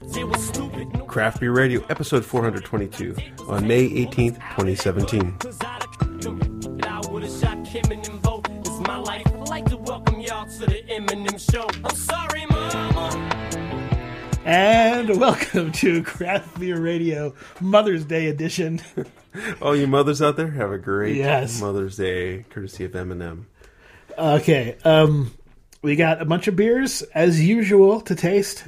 Craft Beer Radio, episode 422, on May 18th, 2017. And welcome to Craft Beer Radio Mother's Day edition. All you mothers out there, have a great Yes. Mother's Day, courtesy of Eminem. Okay, um, we got a bunch of beers as usual to taste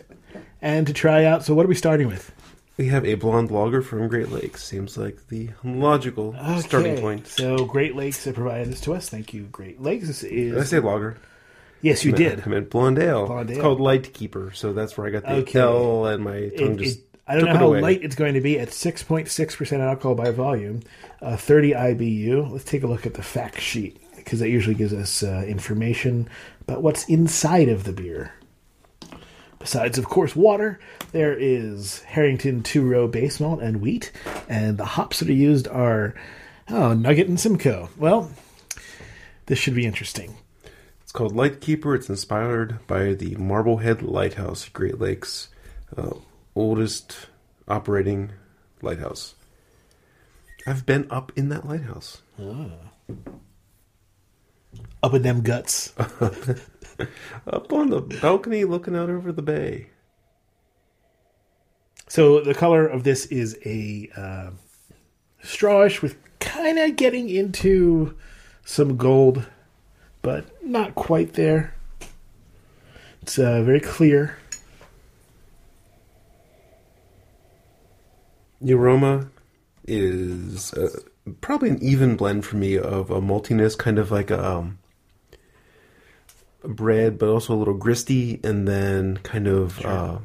and to try out. So, what are we starting with? We have a blonde lager from Great Lakes. Seems like the logical starting point. So, Great Lakes have provided this to us. Thank you, Great Lakes. This Did I is say lager? yes, you did. I meant blonde ale. Blonde It's called Light Keeper, so that's where I got the Okay. L and my tongue It- just it- I don't know how away. light it's going to be at 6.6% alcohol by volume, uh, 30 IBU. Let's take a look at the fact sheet because that usually gives us uh, information about what's inside of the beer. Besides, of course, water, there is Harrington two row base malt and wheat, and the hops that are used are oh Nugget and Simcoe. Well, this should be interesting. It's called Light Keeper. It's inspired by the Marblehead Lighthouse, Great Lakes, uh, oldest operating lighthouse. I've been up in that lighthouse. Up in them guts. Up on the balcony looking out over the bay. So the color of this is a uh, strawish with kind of getting into some gold, but not quite there. It's uh, very clear. The aroma is uh, probably an even blend for me of a maltiness, kind of like a, um, a bread, but also a little gristy, and then kind of uh,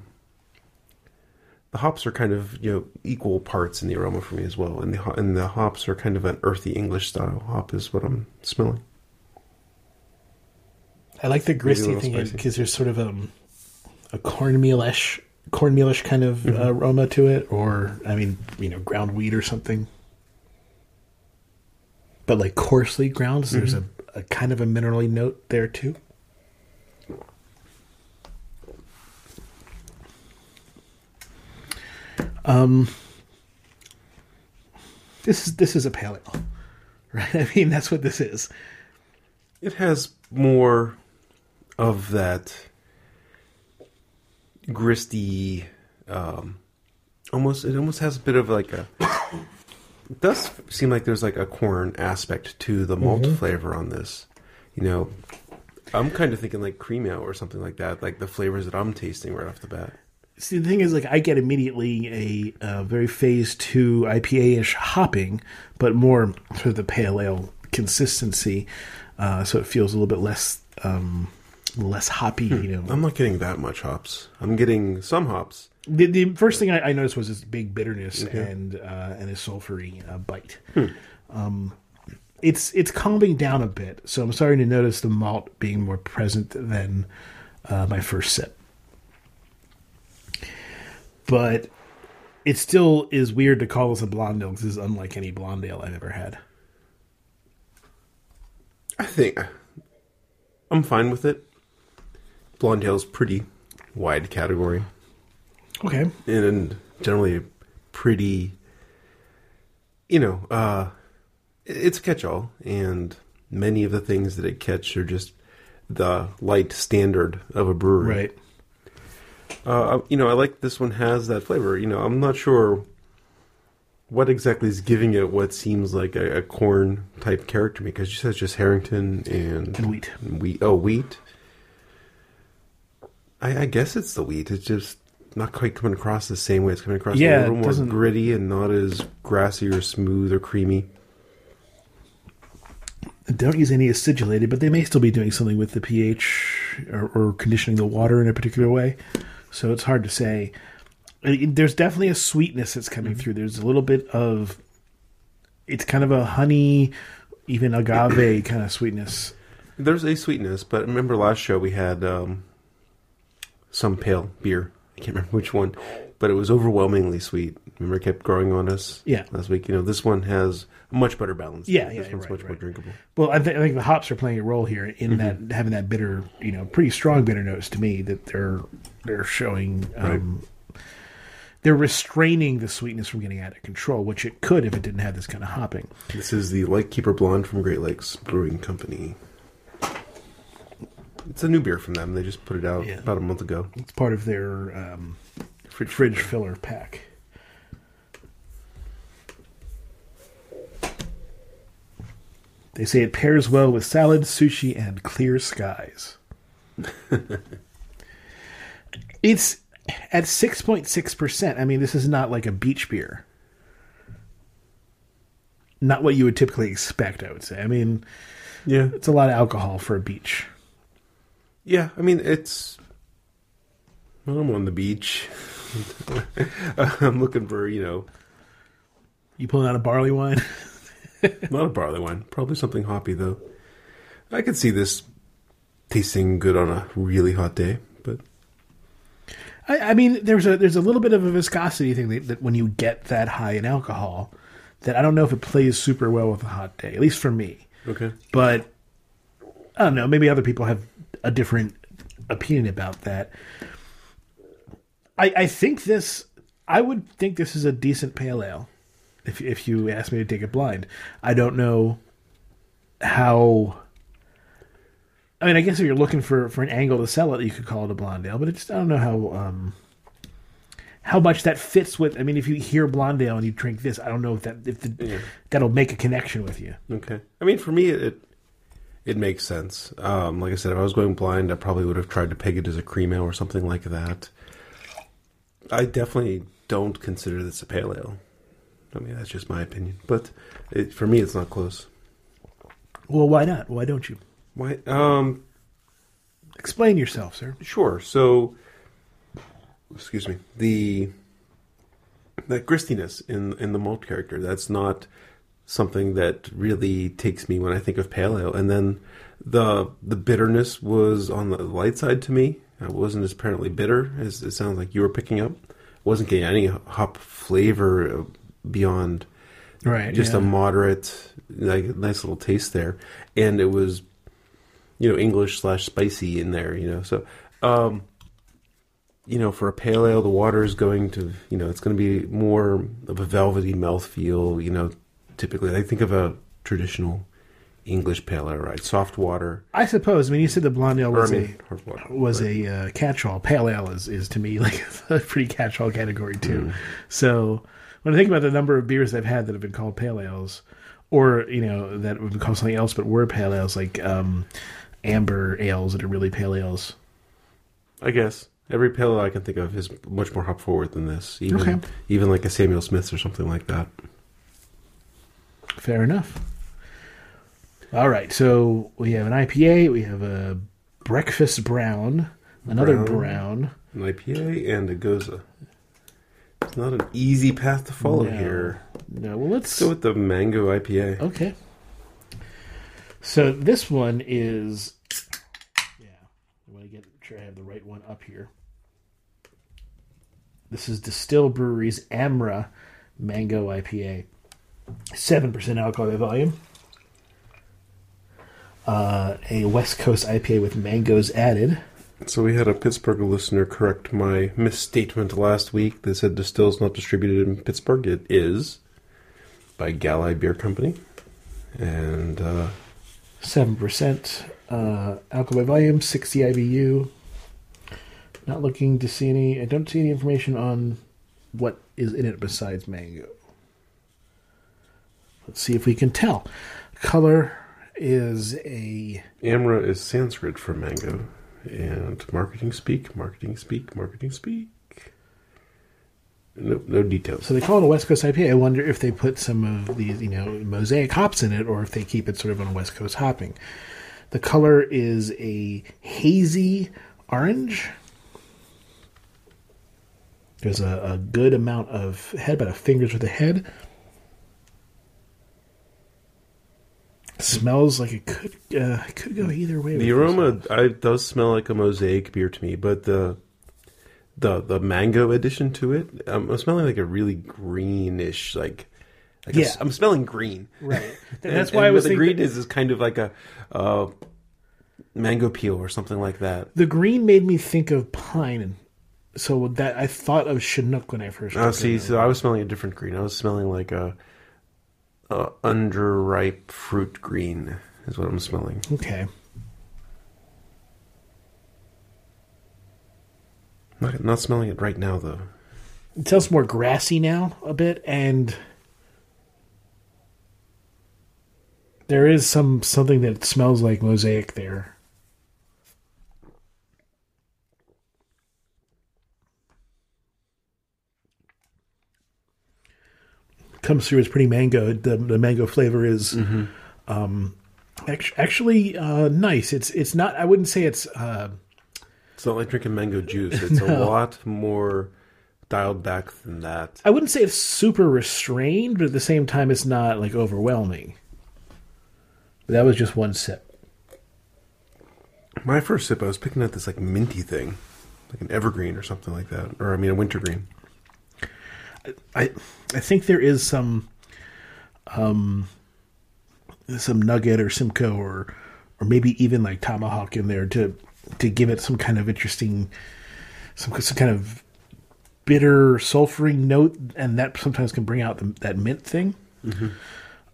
the hops are kind of you know equal parts in the aroma for me as well, and the and the hops are kind of an earthy English style hop is what I'm smelling. I like the gristy thing because there's sort of um, a cornmealish, cornmealish kind of Mm-hmm. uh, aroma to it, or I mean, you know, ground wheat or something. But like coarsely ground, so there's a, Mm-hmm. a kind of a minerally note there too. Um, this is this is a pale ale, right? I mean, that's what this is. It has more of that gristy, um, almost. It almost has a bit of like a. It does seem like there's like a corn aspect to the malt flavor on this. You know, I'm kind of thinking like cream ale or something like that. Like the flavors that I'm tasting right off the bat. See, the thing is, like, I get immediately a uh, very phase two IPA ish hopping, but more sort of the pale ale consistency. Uh, so it feels a little bit less, um, less hoppy. You know, I'm not getting that much hops. I'm getting some hops. The, the first thing I, I noticed was this big bitterness and uh, and a sulfury uh, bite. Um, it's it's calming down a bit, so I'm starting to notice the malt being more present than uh, my first sip. But it still is weird to call this a blonde ale because this is unlike any blonde ale I've ever had. I think I'm fine with it. Blonde ale's pretty wide category. Okay, and generally pretty you know uh it's a catch-all. And many of the things that it catch are just the light standard of a brewery. Right. uh you know i like this one has that flavor. You know i'm not sure what exactly is giving it what seems like a, a corn type character because you said just harrington and And wheat. wheat. Oh wheat. I, I guess it's the wheat. It's just not quite coming across the same way it's coming across Yeah, a little more gritty and not as grassy or smooth or creamy don't use any acidulated, but they may still be doing something with the pH or, or conditioning the water in a particular way. So it's hard to say. There's definitely a sweetness that's coming through. There's a little bit of, it's kind of a honey, even agave kind of sweetness. There's a sweetness, but remember last show we had um, some pale beer. I can't remember which one, but it was overwhelmingly sweet. Remember, it kept growing on us. Yeah. last week. You know, this one has a much better balance. Yeah, this yeah, one's right, much more right. drinkable. Well, I, th- I think the hops are playing a role here in that having that bitter, you know, pretty strong bitter notes to me that they're they're showing. Um, they're restraining the sweetness from getting out of control, which it could if it didn't have this kind of hopping. This is the Lightkeeper Blonde from Great Lakes Brewing Company. It's a new beer from them. They just put it out Yeah. about a month ago. It's part of their um, Fridge, fridge filler pack. They say it pairs well with salad, sushi, and clear skies. it's at 6.6%. I mean, this is not like a beach beer. Not what you would typically expect, I would say. I mean, Yeah, it's a lot of alcohol for a beach. Yeah. I mean, it's. I'm on the beach. I'm looking for you know You pulling out a barley wine? not a barley wine, probably something hoppy though. I could see this tasting good on a really hot day, but I, I mean, there's a there's a little bit of a viscosity thing that, that when you get that high in alcohol, that I don't know if it plays super well with a hot day. At least for me. okay. But I don't know. Maybe other people have a different opinion about that. I I think this. I would think this is a decent pale ale. If if you ask me to take it blind, I don't know how. I mean, I guess if you're looking for, for an angle to sell it, you could call it a blonde ale. But it's just I don't know how um, how much that fits with. I mean, if you hear blonde ale and you drink this, I don't know if that if the, Yeah. that'll make a connection with you. Okay. I mean, for me, it it makes sense. Um, like I said, if I was going blind, I probably would have tried to peg it as a cream ale or something like that. I definitely don't consider this a pale ale. I mean, that's just my opinion. But it, for me, it's not close. Well, why not? Why don't you? Why? Um, Explain yourself, sir. Sure. So, excuse me. The that gristiness in in the malt character that's not something that really takes me when I think of pale ale. And then the the bitterness was on the light side to me. I wasn't as apparently bitter as it sounds like you were picking up. wasn't getting any hop flavor beyond Right. just yeah. a moderate, like nice little taste there, and it was, you know, English slash spicy in there, you know. So, um, you know, for a pale ale, the water is going to, you know, it's going to be more of a velvety mouthfeel. You know, typically, I think of a traditional English pale ale, right? Soft water, I suppose. I mean, you said the blonde ale I was mean, hard water. a was a uh, catch-all. Pale ale is, is to me like a pretty catch-all category too. So when I think about the number of beers I've had that have been called pale ales, or you know that would be called something else but were pale ales, like um, amber ales that are really pale ales. I guess every pale ale I can think of is much more hop forward than this. Even Okay. even like a Samuel Smith's or something like that. Fair enough. All right, so we have an IPA, we have a breakfast brown, another Brown. an IPA and a Gose. It's not an easy path to follow No. here. No, well let's Let's go with the mango IPA. Okay. So this one is yeah. I want to get sure I have the right one up here. This is Distill Brewery's Amra Mango IPA. Seven percent alcohol by volume. Uh, a West Coast IPA with mangoes added. So we had a Pittsburgh listener correct my misstatement last week. They said Distill's not distributed in Pittsburgh. It is by Galli Beer Company. And uh, Seven percent uh, alcohol by volume, sixty IBU. Not looking to see any. I don't see any information on what is in it besides mango. Let's see if we can tell. Color is a Amra is Sanskrit for mango. And marketing speak, marketing speak, marketing speak. No, no details. so they call it a West Coast IPA. I wonder if they put some of these, you know, mosaic hops in it, or if they keep it sort of on a West Coast hopping. The color is a hazy orange. There's a, a good amount of head, about a finger's worth of head. Smells like it could uh, it could go either way. The aroma. I, does smell like a mosaic beer to me, but the the the mango addition to it, um, I'm smelling like a really greenish, like, like Yeah. s- I'm smelling green. right. And- That's why I was the green is is kind of like a uh, mango peel or something like that. the green made me think of pine So that I thought of Chinook when I first. Oh, see, so I was smelling a different green. I was smelling like a, a underripe fruit green is what I'm smelling. okay. Not, not smelling it right now though. It sounds more grassy now a bit, and there is some something that smells like mosaic there. Comes through as pretty mango. The, the mango flavor is um, act- actually uh, nice. It's it's not. I wouldn't say it's. Uh, It's not like drinking mango juice. It's a lot more dialed back than that. I wouldn't say it's super restrained, but at the same time, it's not like overwhelming. But that was just one sip. My first sip, I was picking at this like minty thing, like an evergreen or something like that, or I mean a wintergreen. I I think there is some um some nugget or Simcoe or or maybe even like tomahawk in there to to give it some kind of interesting some, some kind of bitter sulfury note and that sometimes can bring out the, that mint thing.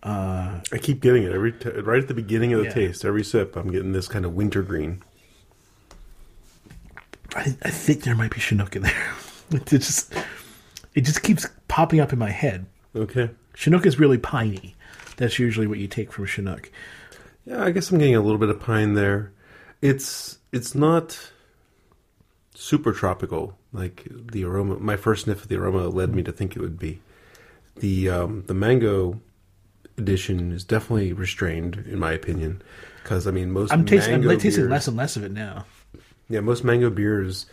I keep getting it every t- right at the beginning of the Yeah. taste. Every sip, I'm getting this kind of wintergreen. I, I think there might be Chinook in there. It just it just keeps popping up in my head. Okay. Chinook is really piney. That's usually what you take from Chinook. Yeah, I guess I'm getting a little bit of pine there. It's it's not super tropical like the aroma. My first sniff of the aroma led me to think it would be. The um, the mango edition is definitely restrained, in my opinion, because I mean most I'm tasting I'm tasting beers- less and less of it now. Yeah, most mango beers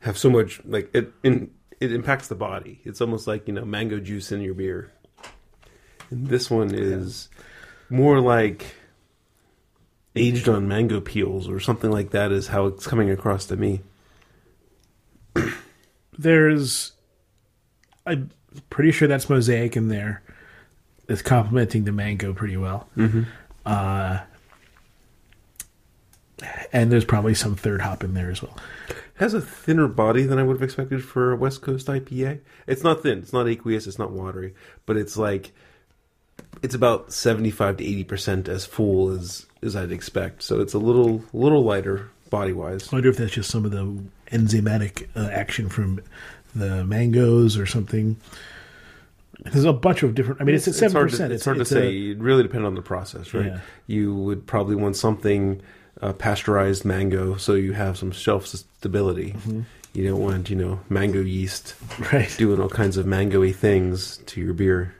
have so much like it. In, it impacts the body. It's almost like you know mango juice in your beer. And this one is more like aged on mango peels or something like that. Is how it's coming across to me. There's I'm pretty sure that's mosaic in there. It's complementing the mango pretty well. Mm-hmm. Uh, and there's probably some third hop in there as well. Has a thinner body than I would have expected for a West Coast IPA. It's not thin. It's not aqueous. It's not watery. But it's like it's about seventy five to eighty percent as full as as I'd expect. So it's a little little lighter body wise. I wonder if that's just some of the enzymatic uh, action from the mangoes or something. There's a bunch of different. I mean, it's at seven hard, to, percent. it's hard to say. it really depends on the process, right? Yeah. You would probably want something uh, pasteurized mango, so you have some shelf stability. Mm-hmm. You don't want you know mango yeast right. doing all kinds of mangoey things to your beer.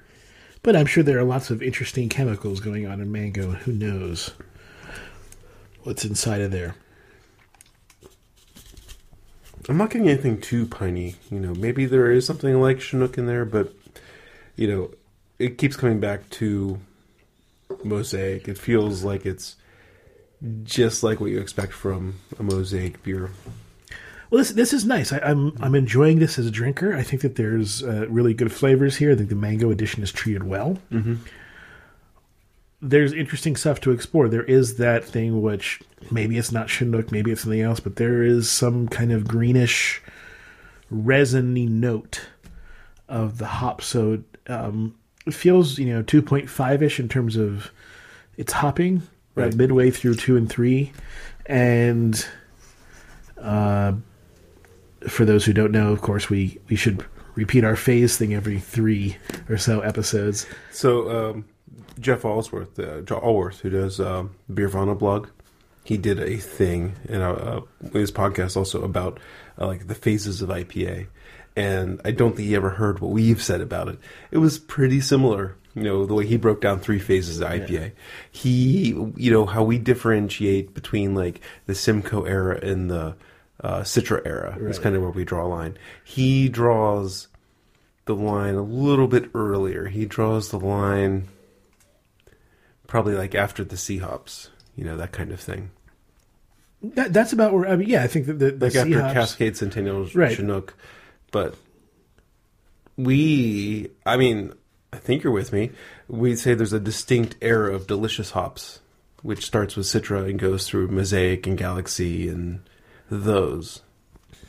But I'm sure there are lots of interesting chemicals going on in mango. Who knows what's inside of there? I'm not getting anything too piney. You know, maybe there is something like Chinook in there, but you know, it keeps coming back to mosaic. It feels like it's just like what you expect from a mosaic beer. Well, this this is nice. I, I'm I'm enjoying this as a drinker. I think that there's uh, really good flavors here. I think the mango edition is treated well. Mm-hmm. There's interesting stuff to explore. There is that thing which maybe it's not Chinook, maybe it's something else, but there is some kind of greenish, resiny note of the hop. So um, it feels you know 2.5 ish in terms of its hopping, Right. right midway through two and three, and uh, for those who don't know, of course, we, we should repeat our phase thing every three or so episodes. So um, Jeff Allsworth, uh, Alworth, who does um, Beervana blog, he did a thing in uh, uh, his podcast also about uh, like the phases of IPA, and I don't think he ever heard what we've said about it. It was pretty similar. You know the way he broke down three phases of IPA. He, you know, how we differentiate between like the Simcoe era and the uh, Citra era is kind of where we draw a line. He draws the line a little bit earlier. He draws the line probably like after the C hops, you know, that kind of thing. That, that's about where, I mean, yeah, I think that the, the Like after C hops- Cascade Centennial Right. Chinook. But we, I mean, I think you're with me. We'd say there's a distinct era of delicious hops, which starts with Citra and goes through Mosaic and Galaxy and those.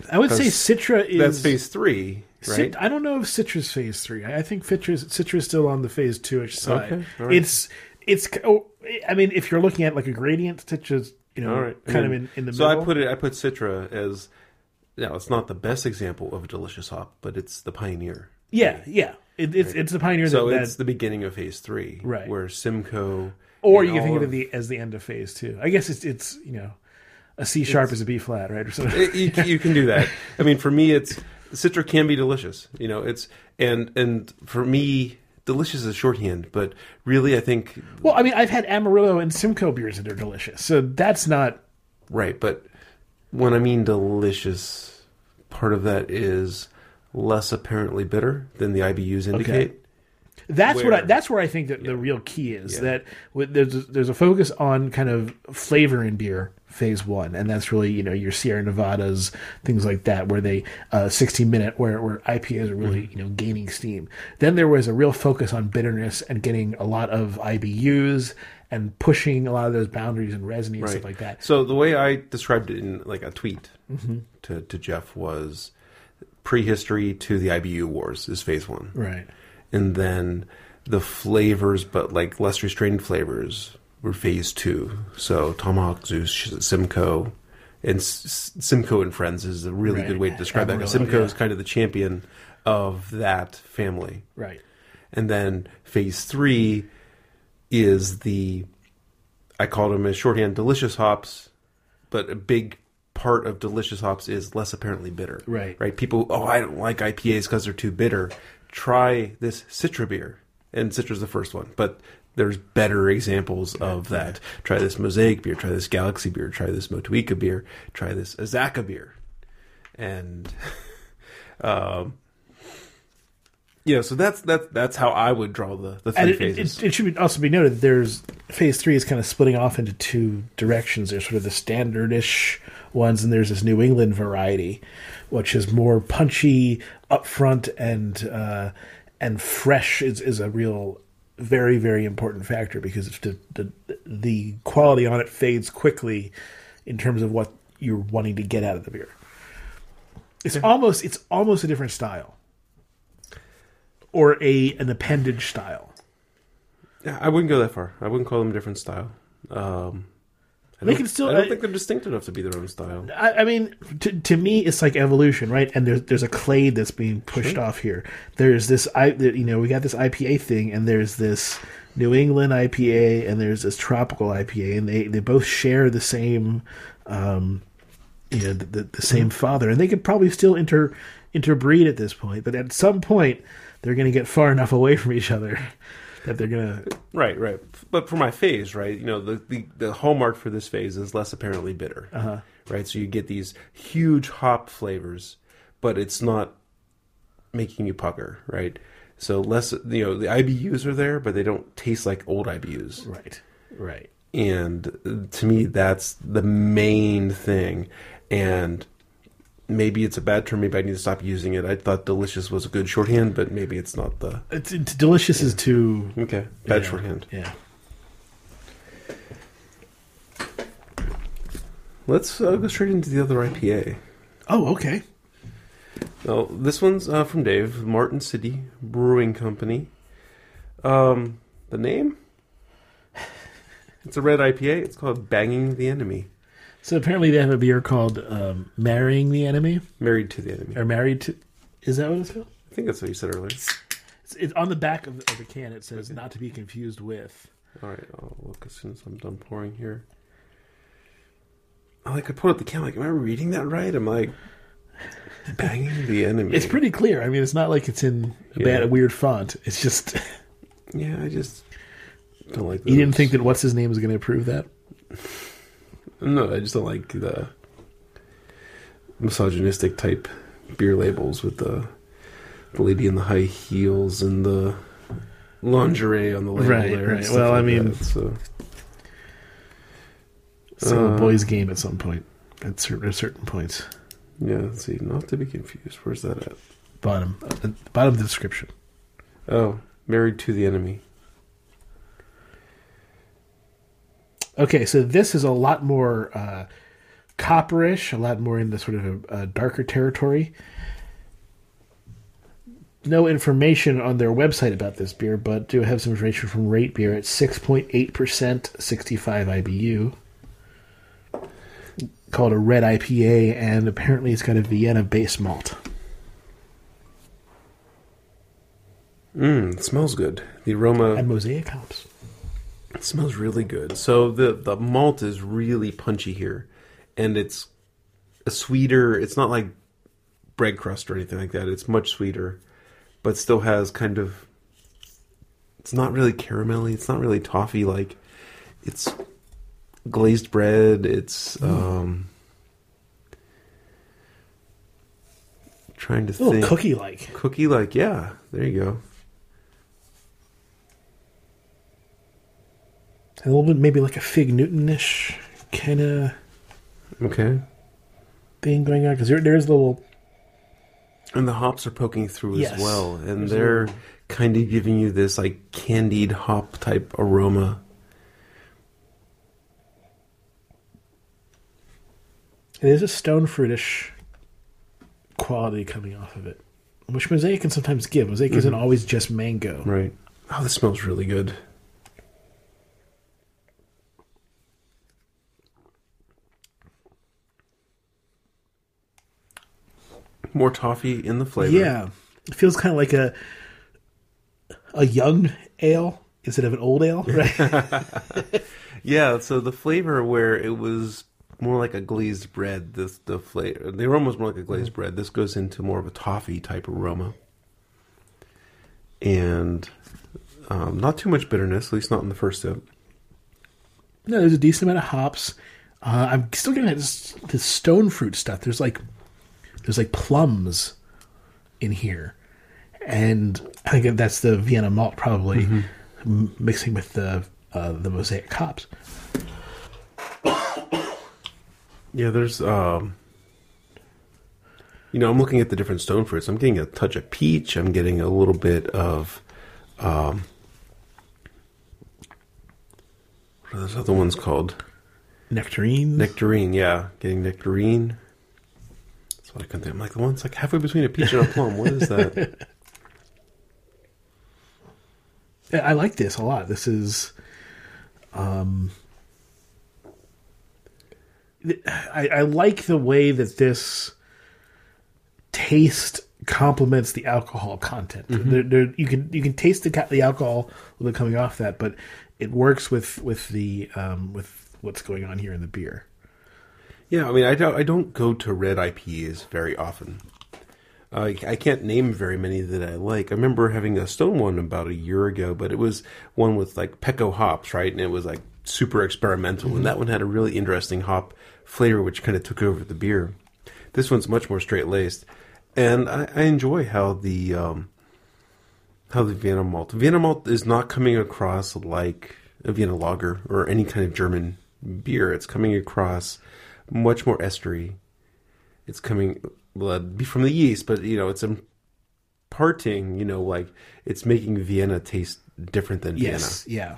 I would say Citra is That's phase three, right? Cit- I don't know if Citra's phase three. I think Citra's Citra's still on the phase two-ish side. Okay, right. It's it's. Oh, I mean, if you're looking at like a gradient, Citra's you know right. I kind of in, in the middle. so middle. I put it. I put Citra as. Now it's not the best example of a delicious hop, but it's the pioneer. yeah, yeah. It, it's it's the pioneer So that, it's that the beginning of phase three, Right. Where Simcoe, or you can think all of it the, as the end of phase two. I guess it's it's you know a C sharp is a B flat, right? Or something. It- you, you can do that. I mean, for me, it's Citra can be delicious. You know, it's and and for me, delicious is shorthand. But really, I think well, I mean, I've had Amarillo and Simcoe beers that are delicious, so that's not. right. But when I mean delicious, part of that is less apparently bitter than the IBUs indicate. That's what I, that's where I think that the real key is Yeah. that with, there's a, there's a focus on kind of flavor in beer phase one, and that's really you know your Sierra Nevadas things like that where they uh, 60 minute where where IPAs are really Mm-hmm. you know gaining steam. Then there was a real focus on bitterness and getting a lot of IBUs and pushing a lot of those boundaries and resin and stuff like that. So the way I described it in like a tweet Mm-hmm. to to Jeff was prehistory to the IBU wars is phase one. Right. and then the flavors, but like less restrained flavors, were phase two. So Tomahawk, Zeus, Simcoe, and S- Simcoe and Friends is a really Right. good way to describe that. Amarillo, Simcoe yeah. is kind of the champion of that family, Right. and then phase three is the I called them as shorthand delicious hops, but a big part of delicious hops is less apparently bitter. Right. Right. People, oh, I don't like IPAs because they're too bitter. Try this Citra beer, and Citra's the first one, but there's better examples of that. Try this Mosaic beer. Try this Galaxy beer. Try this Motueka beer. Try this Azacca beer, and um, yeah. So that's that's that's how I would draw the the three it, it, phases. it, it should also be noted there's phase three is kind of splitting off into two directions. There's sort of the standardish ones, and there's this New England variety, which is more punchy, upfront, and uh, and fresh. is is a real very very important factor because it's the, the the quality on it fades quickly in terms of what you're wanting to get out of the beer. It's almost it's almost a different style, or a an appendage style. Yeah, I wouldn't go that far. I wouldn't call them a different style. Um, I They don't- can still- I don't I- think they're distinct enough to be their own style. I, I mean, to, to me, it's like evolution, right? And there's there's a clade that's being pushed off here. There's this, I you know, we got this IPA thing, and there's this New England IPA, and there's this tropical IPA, and they they both share the same, um, you know, the, the, the same father, and they could probably still inter interbreed at this point, but at some point, they're going to get far enough away from each other that they're to Right, right. But for my phase, right, you know, the, the, the hallmark for this phase is less apparently bitter. Uh-huh. Right? So you get these huge hop flavors, but it's not making you pucker, right? So less, you know, the IBUs are there, but they don't taste like old IBUs. right, right. And to me, that's the main thing. And maybe it's a bad term. Maybe I need to stop using it. I thought delicious was a good shorthand, but maybe it's not the. It's, it's delicious is too Okay, bad yeah, shorthand. Yeah. Let's uh, go straight into the other IPA. Oh, okay. Well, this one's uh, from Dave, Martin City Brewing Company. Um, the name? It's a red IPA. It's called Banging the Enemy. So apparently they have a beer called um, "Marrying the Enemy" Married to the Enemy. or "Married to." Is that what it's called? I think that's what you said earlier. It's, it's on the back of the, of the can. It says "not to be confused with." All right, I'll look as soon as I'm done pouring here. I like I put up the can. Like, am I reading that right? I'm like banging the enemy. It's pretty clear. I mean, it's not like it's in a Yeah. bad, weird font. It's just Yeah, I just don't like. That. You didn't think that what's his name was going to approve that. No, I just don't like the misogynistic type beer labels with the, the lady in the high heels and the lingerie on the label Right, there. right. Well, I mean- that, so So Uh, a boys' game at some point. At certain, at certain points, yeah. Let's see, not to be confused. Where's that at? bottom, at bottom of the description. Oh, married to the enemy. Okay, so this is a lot more uh, copperish, a lot more in the sort of a, a darker territory. No information on their website about this beer, but do have some information from Rate Beer at 6.8%, 65 IBU. Called a red IPA, and apparently it's got a Vienna base malt. Mmm, smells good. The aroma And mosaic hops. It smells really good. So the the malt is really punchy here, and it's a sweeter. It's not like bread crust or anything like that. It's much sweeter, but still has kind of. It's not really caramelly. It's not really toffee like. It's glazed bread. It's um. Trying to A think. cookie like. Cookie like yeah. There you go. A little bit, maybe like a Fig Newton-ish kind of Okay. thing going on. Because there, there's a little And the hops are poking through Yes. as well, and There's they're little- kind of giving you this like candied hop type aroma. It is a stone fruitish quality coming off of it, which Mosaic can sometimes give. Mosaic mm-hmm. isn't always just mango. Right. Oh, this smells really good. More toffee in the flavor. Yeah, it feels kind of like a a young ale instead of an old ale, right? Yeah, so the flavor where it was more like a glazed bread, this the flavor the aroma was more like a glazed bread. This goes into more of a toffee type aroma. And um, not too much bitterness, at least not in the first sip. no, there's a decent amount of hops. Uh, I'm still getting this, this stone fruit stuff. There's like there's like plums in here, and I think that's the Vienna malt probably m- mixing with the uh, the mosaic hops. Yeah, there's um you know, I'm looking at the different stone fruits. I'm getting a touch of peach, I'm getting a little bit of um what are those other ones called? Nectarines. Nectarine, yeah. Getting nectarine. What I couldn't think. I'm like the one's like halfway between a peach and a plum. What is that? I like this a lot. This is, um, I, I like the way that this taste complements the alcohol content. There, there, you can you can taste the the alcohol a little bit coming off that, but it works with with the um, with what's going on here in the beer. Yeah, I mean, I don't, I don't go to red IPAs very often. Uh, I can't name very many that I like. I remember having a stone one about a year ago, but it was one with like Pekko hops, right? And it was like super experimental, and that one had a really interesting hop flavor, which kind of took over the beer. This one's much more straight laced, and I, I enjoy how the um, how the Vienna malt. Vienna malt is not coming across like a Vienna lager or any kind of German beer. It's coming across much more estery. It's coming well, be from the yeast, but you know, it's imparting. You know, like it's making Vienna taste different than Vienna, Yes, yeah.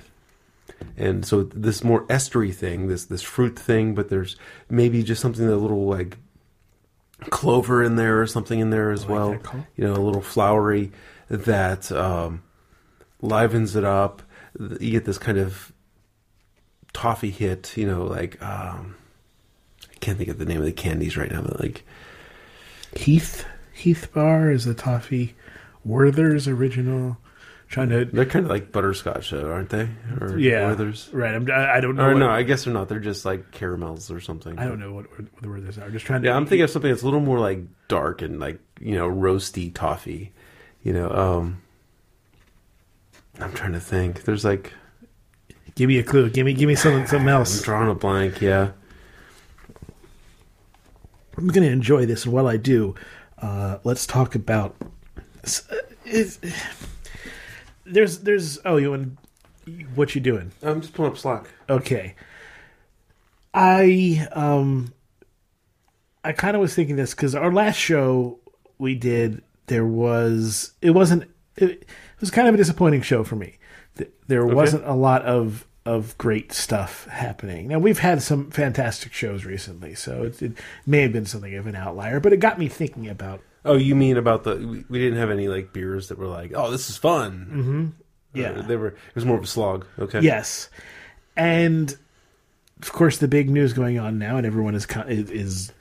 And so this more estery thing, this this fruit thing, but there's maybe just something a little like clover in there or something in there as like well. You know, a little flowery that um, livens it up. You get this kind of toffee hit. You know, like um, can't think of the name of the candies right now, but like Heath Heath Bar is a toffee. Werther's original. Trying to they're kind of like butterscotch, though, aren't they? Or yeah, Werther's. right. I'm, I I don't know. Or what- no, I guess they're not. They're just like caramels or something. I don't know what, what the Werther's are. Just trying to. Yeah, I'm thinking of something that's a little more like dark and like you know roasty toffee. You know, um I'm trying to think. There's like Give me a clue. Give me give me something something I'm else. drawing a blank. Yeah, I'm going to enjoy this, and while I do, uh, let's talk about. uh, is- there's there's oh you and what you doing? I'm just pulling up Slack. Okay. I um I kind of was thinking this cuz our last show we did there was it wasn't it, it was kind of a disappointing show for me. There wasn't a lot of of great stuff happening. Now we've had some fantastic shows recently, so it, it may have been something of an outlier, but it got me thinking about Oh, you mean about the? We, didn't have any like beers that were like, oh, this is fun. Mm-hmm. Yeah. they were. It was more of a slog. Okay. yes, and of course the big news going on now, and everyone is con- is is,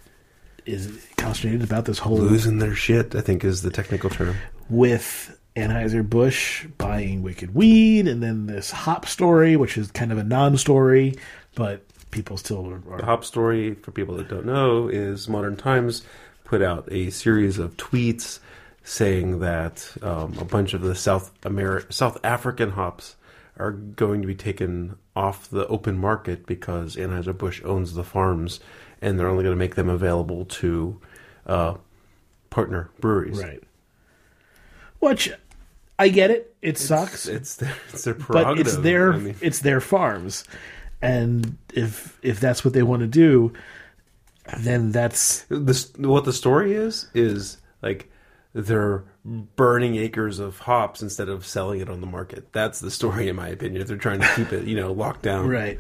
is consternated about this whole Losing their shit, I think, is the technical term. with Anheuser Busch buying Wicked Weed, and then this hop story, which is kind of a non-story, but people still are. The Hop story, for people that don't know, is Modern Times put out a series of tweets saying that um, a bunch of the South Ameri- South African hops are going to be taken off the open market because Anheuser Busch owns the farms, and they're only going to make them available to uh, partner breweries. right. Which I get it. It sucks. It's their, it's their but it's their I mean, it's their farms, and if if that's what they want to do, then that's this what the story is is like they're burning acres of hops instead of selling it on the market. That's the story, in my opinion. If they're trying to keep it, you know, locked down. right.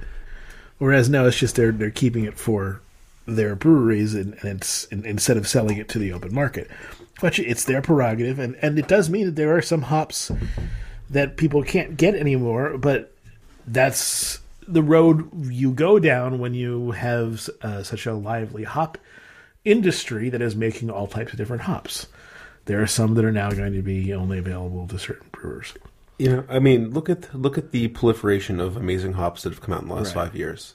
Whereas now it's just they're they're keeping it for their breweries, and, and it's and, instead of selling it to the open market, which it's their prerogative, and and it does mean that there are some hops that people can't get anymore, but that's the road you go down when you have uh, such a lively hop industry that is making all types of different hops. There are some that are now going to be only available to certain brewers. You know, I mean, look at look at the proliferation of amazing hops that have come out in the last Right. five years.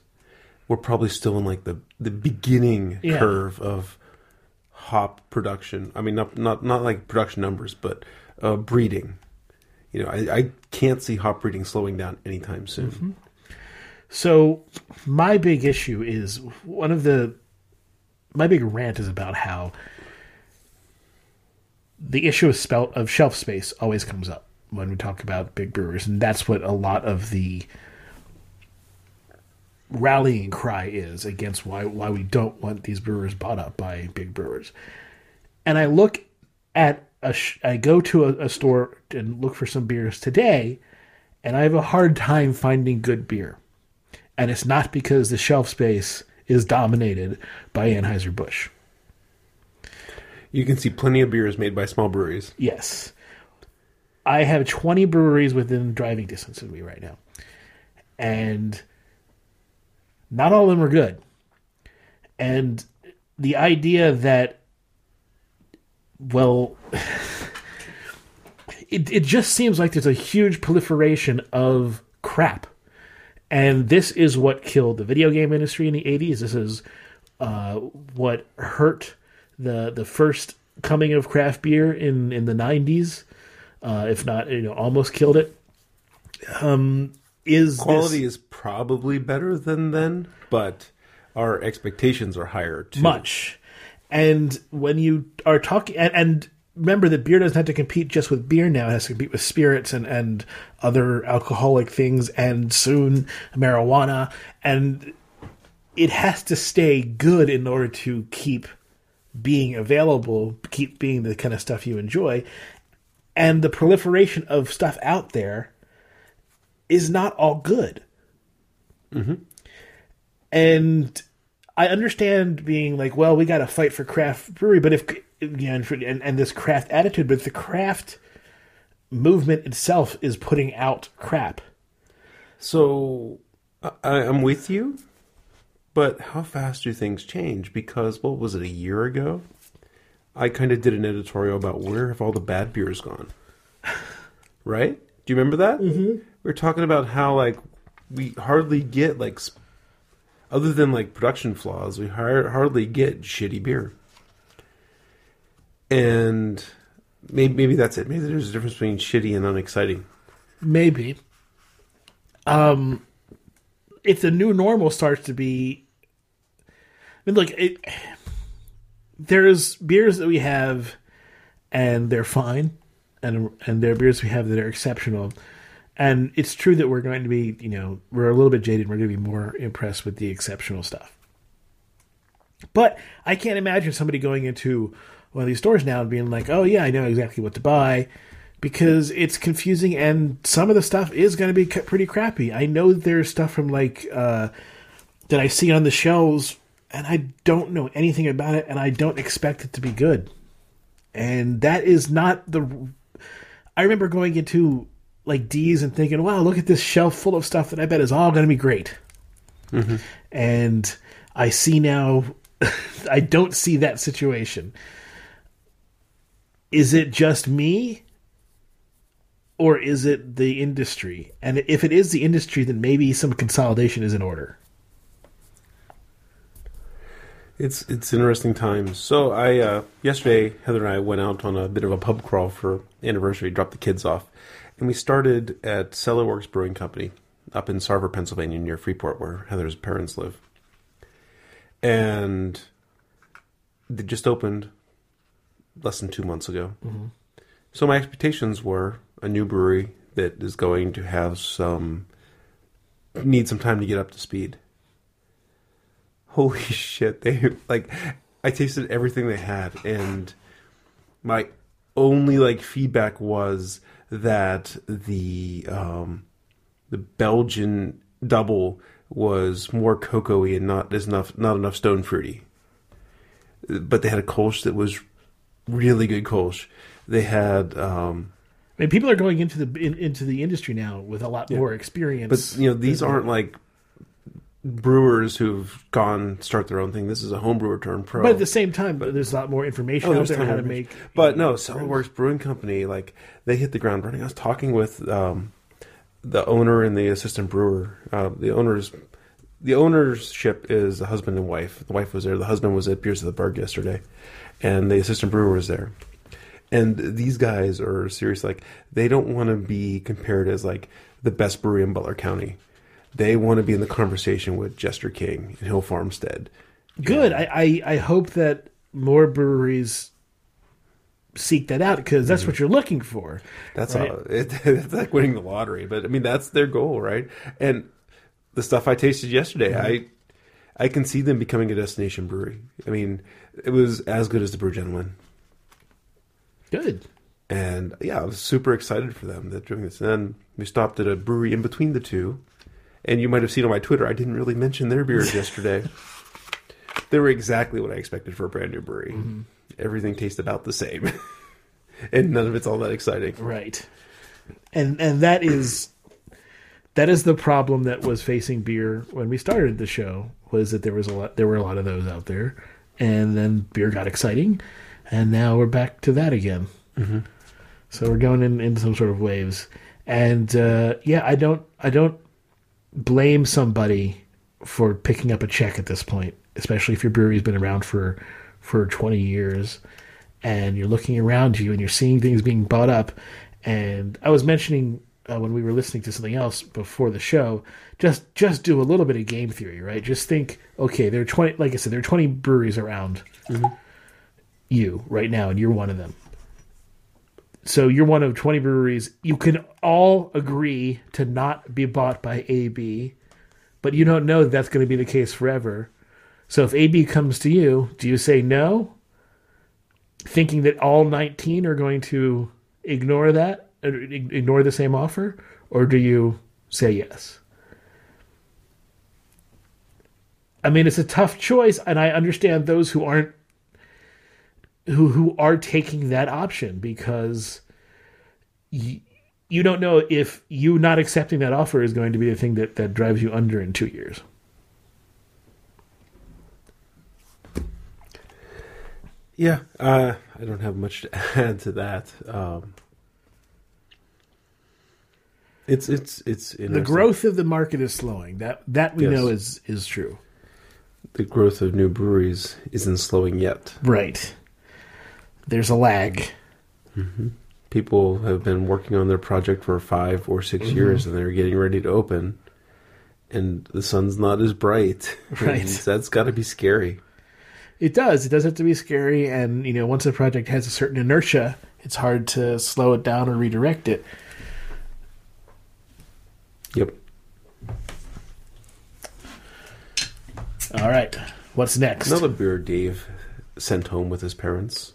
We're probably still in like the the beginning Yeah. curve of hop production. I mean, not not not like production numbers, but uh, breeding. You know, I, I can't see hop breeding slowing down anytime soon. Mm-hmm. So my big issue is one of the my big rant is about how the issue of spell of shelf space always comes up when we talk about big brewers, and that's what a lot of the rallying cry is against why why we don't want these brewers bought up by big brewers. And I look at a sh- I go to a, a store and look for some beers today, and I have a hard time finding good beer. And it's not because the shelf space is dominated by Anheuser Busch. You can see plenty of beers made by small breweries. Yes. I have 20 breweries within driving distance of me right now. And not all of them are good. And the idea that, well, it, it just seems like there's a huge proliferation of crap. And this is what killed the video game industry in the 80s. This is uh, what hurt the the first coming of craft beer in, in the 90s, uh, if not, you know, almost killed it. Um, is this- Quality is probably better than then, but our expectations are higher too. much. And when you are talking, and, and remember that beer doesn't have to compete just with beer now; it has to compete with spirits and and other alcoholic things, and soon marijuana, and it has to stay good in order to keep being available, keep being the kind of stuff you enjoy. And the proliferation of stuff out there is not all good. Mm-hmm. And I understand being like, well, we got to fight for craft brewery, but if you know, and, and this craft attitude, but the craft movement itself is putting out crap. So I, I'm with you, but how fast do things change? Because what was it a year ago? I kind of did an editorial about where have all the bad beers gone. Right? Do you remember that? Mm-hmm. We were talking about how like we hardly get like, other than like production flaws, we har- hardly get shitty beer. And maybe maybe that's it. Maybe there's a difference between shitty and unexciting. Maybe. Um, if the new normal starts to be, I mean, look, it, there's beers that we have, and they're fine, and and there are beers we have that are exceptional, and it's true that we're going to be, you know, we're a little bit jaded. We're going to be more impressed with the exceptional stuff. But I can't imagine somebody going into one of these stores now and being like, "Oh yeah, I know exactly what to buy," because it's confusing and some of the stuff is going to be pretty crappy. I know there's stuff from like uh, that I see on the shelves and I don't know anything about it and I don't expect it to be good. And that is not the I remember going into like D's and thinking, "Wow, look at this shelf full of stuff that I bet is all going to be great." Mm-hmm. And I see now I don't see that situation. Is it just me or is it the industry? And if it is the industry, then maybe some consolidation is in order. It's it's interesting times. So I uh, yesterday Heather and I went out on a bit of a pub crawl for anniversary, dropped the kids off, and we started at Cellar Works Brewing Company up in Sarver, Pennsylvania, near Freeport, where Heather's parents live. And they just opened less than two months ago. Mm-hmm. So my expectations were a new brewery that is going to have some need some time to get up to speed. Holy shit, they like I tasted everything they had and my only like feedback was that the um the Belgian double was more cocoa and not enough not enough stone fruity. But they had a Kolsch that was really good Kolsch. They had um I mean, people are going into the in, into the industry now with a lot yeah. more experience. But you know, these aren't like brewers who've gone start their own thing. This is a home brewer turned pro. But at the same time, but, there's a lot more information oh, out there how to make. But no, Cellarworks Brewing Company, like they hit the ground running. I was talking with um, the owner and the assistant brewer. Uh, the owners, the ownership is a husband and wife. The wife was there. The husband was at Beers of the Burg yesterday, and the assistant brewer was there. And these guys are serious. Like they don't want to be compared as like the best brewery in Butler County. They want to be in the conversation with Jester King and Hill Farmstead. Good. I, I, I hope that more breweries seek that out because that's mm-hmm. what you're looking for. That's right? it, it's like winning the lottery, but I mean that's their goal, right? And the stuff I tasted yesterday, mm-hmm. I I can see them becoming a destination brewery. I mean, it was as good as the Brew Gentlemen. Good. And yeah, I was super excited for them that doing this. And then we stopped at a brewery in between the two. And you might have seen on my Twitter, I didn't really mention their beers yesterday. They were exactly what I expected for a brand new brewery. Mm-hmm. Everything tastes about the same. and none of it's all that exciting. Right. And and that is that is the problem that was facing beer when we started the show was that there was a lot there were a lot of those out there and then beer got exciting and now we're back to that again. Mm-hmm. So we're going in, in some sort of waves, and uh, yeah, I don't I don't blame somebody for picking up a check at this point, especially if your brewery's been around for for twenty years, and you're looking around you and you're seeing things being bought up. And I was mentioning uh, when we were listening to something else before the show, just just do a little bit of game theory, right? Just think, okay, there are twenty, like I said, there are twenty breweries around. Mm-hmm you right now, and you're one of them. So you're one of 20 breweries. You can all agree to not be bought by AB, but you don't know that that's going to be the case forever. So if AB comes to you, do you say no, thinking that all 19 are going to ignore that, er, ignore the same offer, or do you say yes? I mean, it's a tough choice, and I understand those who aren't who who are taking that option because y- you don't know if you not accepting that offer is going to be the thing that, that drives you under in two years. Yeah, uh, I don't have much to add to that. Um, it's it's it's the growth of the market is slowing. That that we yes. know is is true. The growth of new breweries isn't slowing yet. Right there's a lag. Mm-hmm. People have been working on their project for five or 6 mm-hmm. years, and they're getting ready to open, and the sun's not as bright. Right, that's got to be scary. It does. It does have to be scary, and you know, once a project has a certain inertia, it's hard to slow it down or redirect it. Yep. All right. What's next? Another beer Dave sent home with his parents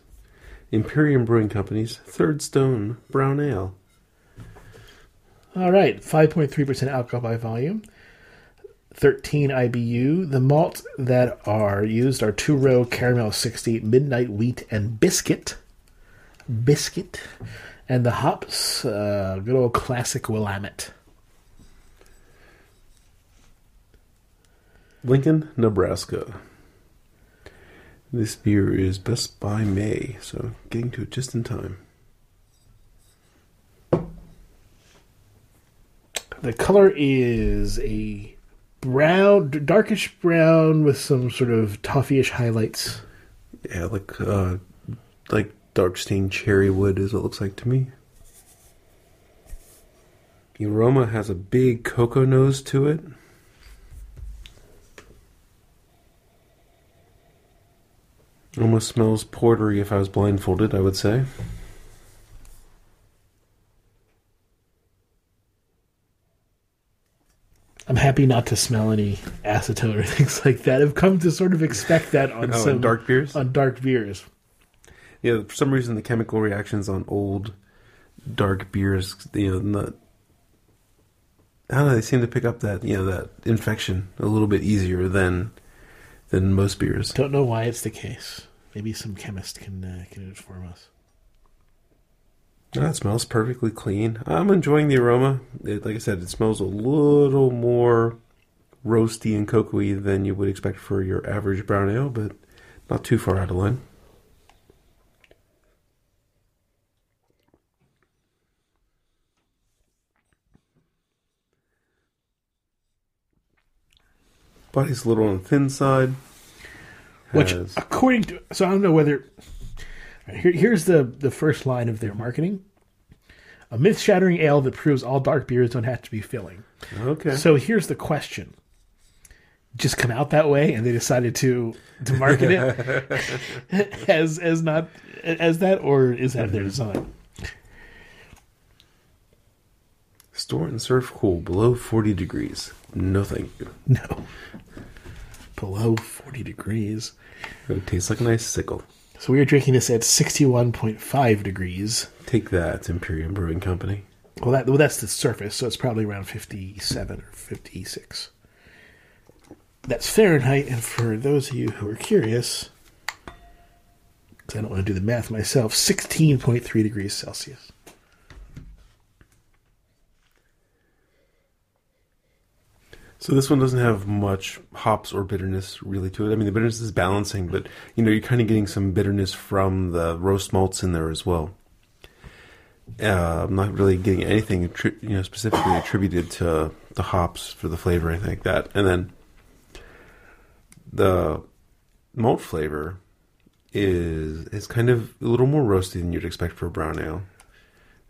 Empyrean Brewing Company's Third Stone Brown Ale. All right, 5.3% alcohol by volume, 13 IBU. The malts that are used are two row caramel 60, midnight wheat, and biscuit. Biscuit. And the hops, uh, good old classic Willamette. Lincoln, Nebraska. This beer is best by May, so getting to it just in time. The color is a brown, darkish brown with some sort of toffee-ish highlights. Yeah, like uh, like dark stained cherry wood is what it looks like to me. The aroma has a big cocoa nose to it. Almost smells portery if I was blindfolded, I would say. I'm happy not to smell any acetone or things like that. I've come to sort of expect that on Oh, some dark beers? On dark beers. Yeah, for some reason the chemical reactions on old dark beers, you know, not, I don't know, they seem to pick up that, you know, that infection a little bit easier than than most beers. Don't know why it's the case. Maybe some chemist can uh, can inform us. That smells perfectly clean. I'm enjoying the aroma. It, like I said, it smells a little more roasty and cocoa than you would expect for your average brown ale, but not too far out of line. Body's a little on the thin side. Which, Has- according to, so I don't know whether. Here, here's the the first line of their marketing: a myth-shattering ale that proves all dark beers don't have to be filling. okay. So here's the question: Just come out that way, and they decided to to market it as as not as that, or is that their design? Store and serve cool below 40 degrees. No thank you. No, below forty degrees. It tastes like an icicle. So we are drinking this at sixty-one point five degrees. Take that, Empyrean Brewing Company. Well, that well, that's the surface, so it's probably around fifty-seven or fifty-six. That's Fahrenheit, and for those of you who are curious, because I don't want to do the math myself, sixteen point three degrees Celsius. So this one doesn't have much hops or bitterness really to it. I mean, the bitterness is balancing, but you know, you're kind of getting some bitterness from the roast malts in there as well. Uh, I'm not really getting anything, you know, specifically attributed to the hops for the flavor, or anything like that. And then the malt flavor is is kind of a little more roasty than you'd expect for a brown ale.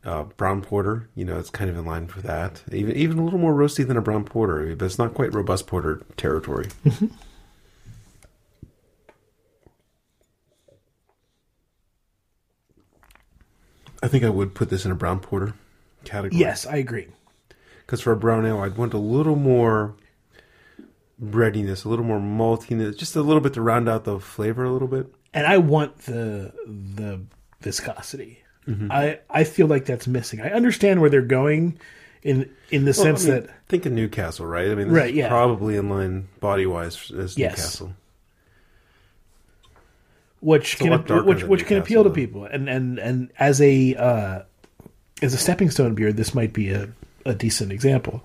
Uh, brown porter, you know, it's kind of in line for that. Even even a little more roasty than a brown porter, but it's not quite robust porter territory. I think I would put this in a brown porter category. Yes, I agree. because for a brown ale, I'd want a little more breadiness, a little more maltiness, just a little bit to round out the flavor a little bit. And I want the the viscosity. Mm-hmm. I I feel like that's missing. I understand where they're going, in in the Well, sense I mean, that think of Newcastle, right? I mean, this Right, is yeah. probably in line body wise as Yes. Newcastle. which a can which which can appeal to people and and and as a uh, as a stepping stone beer this might be a, a decent example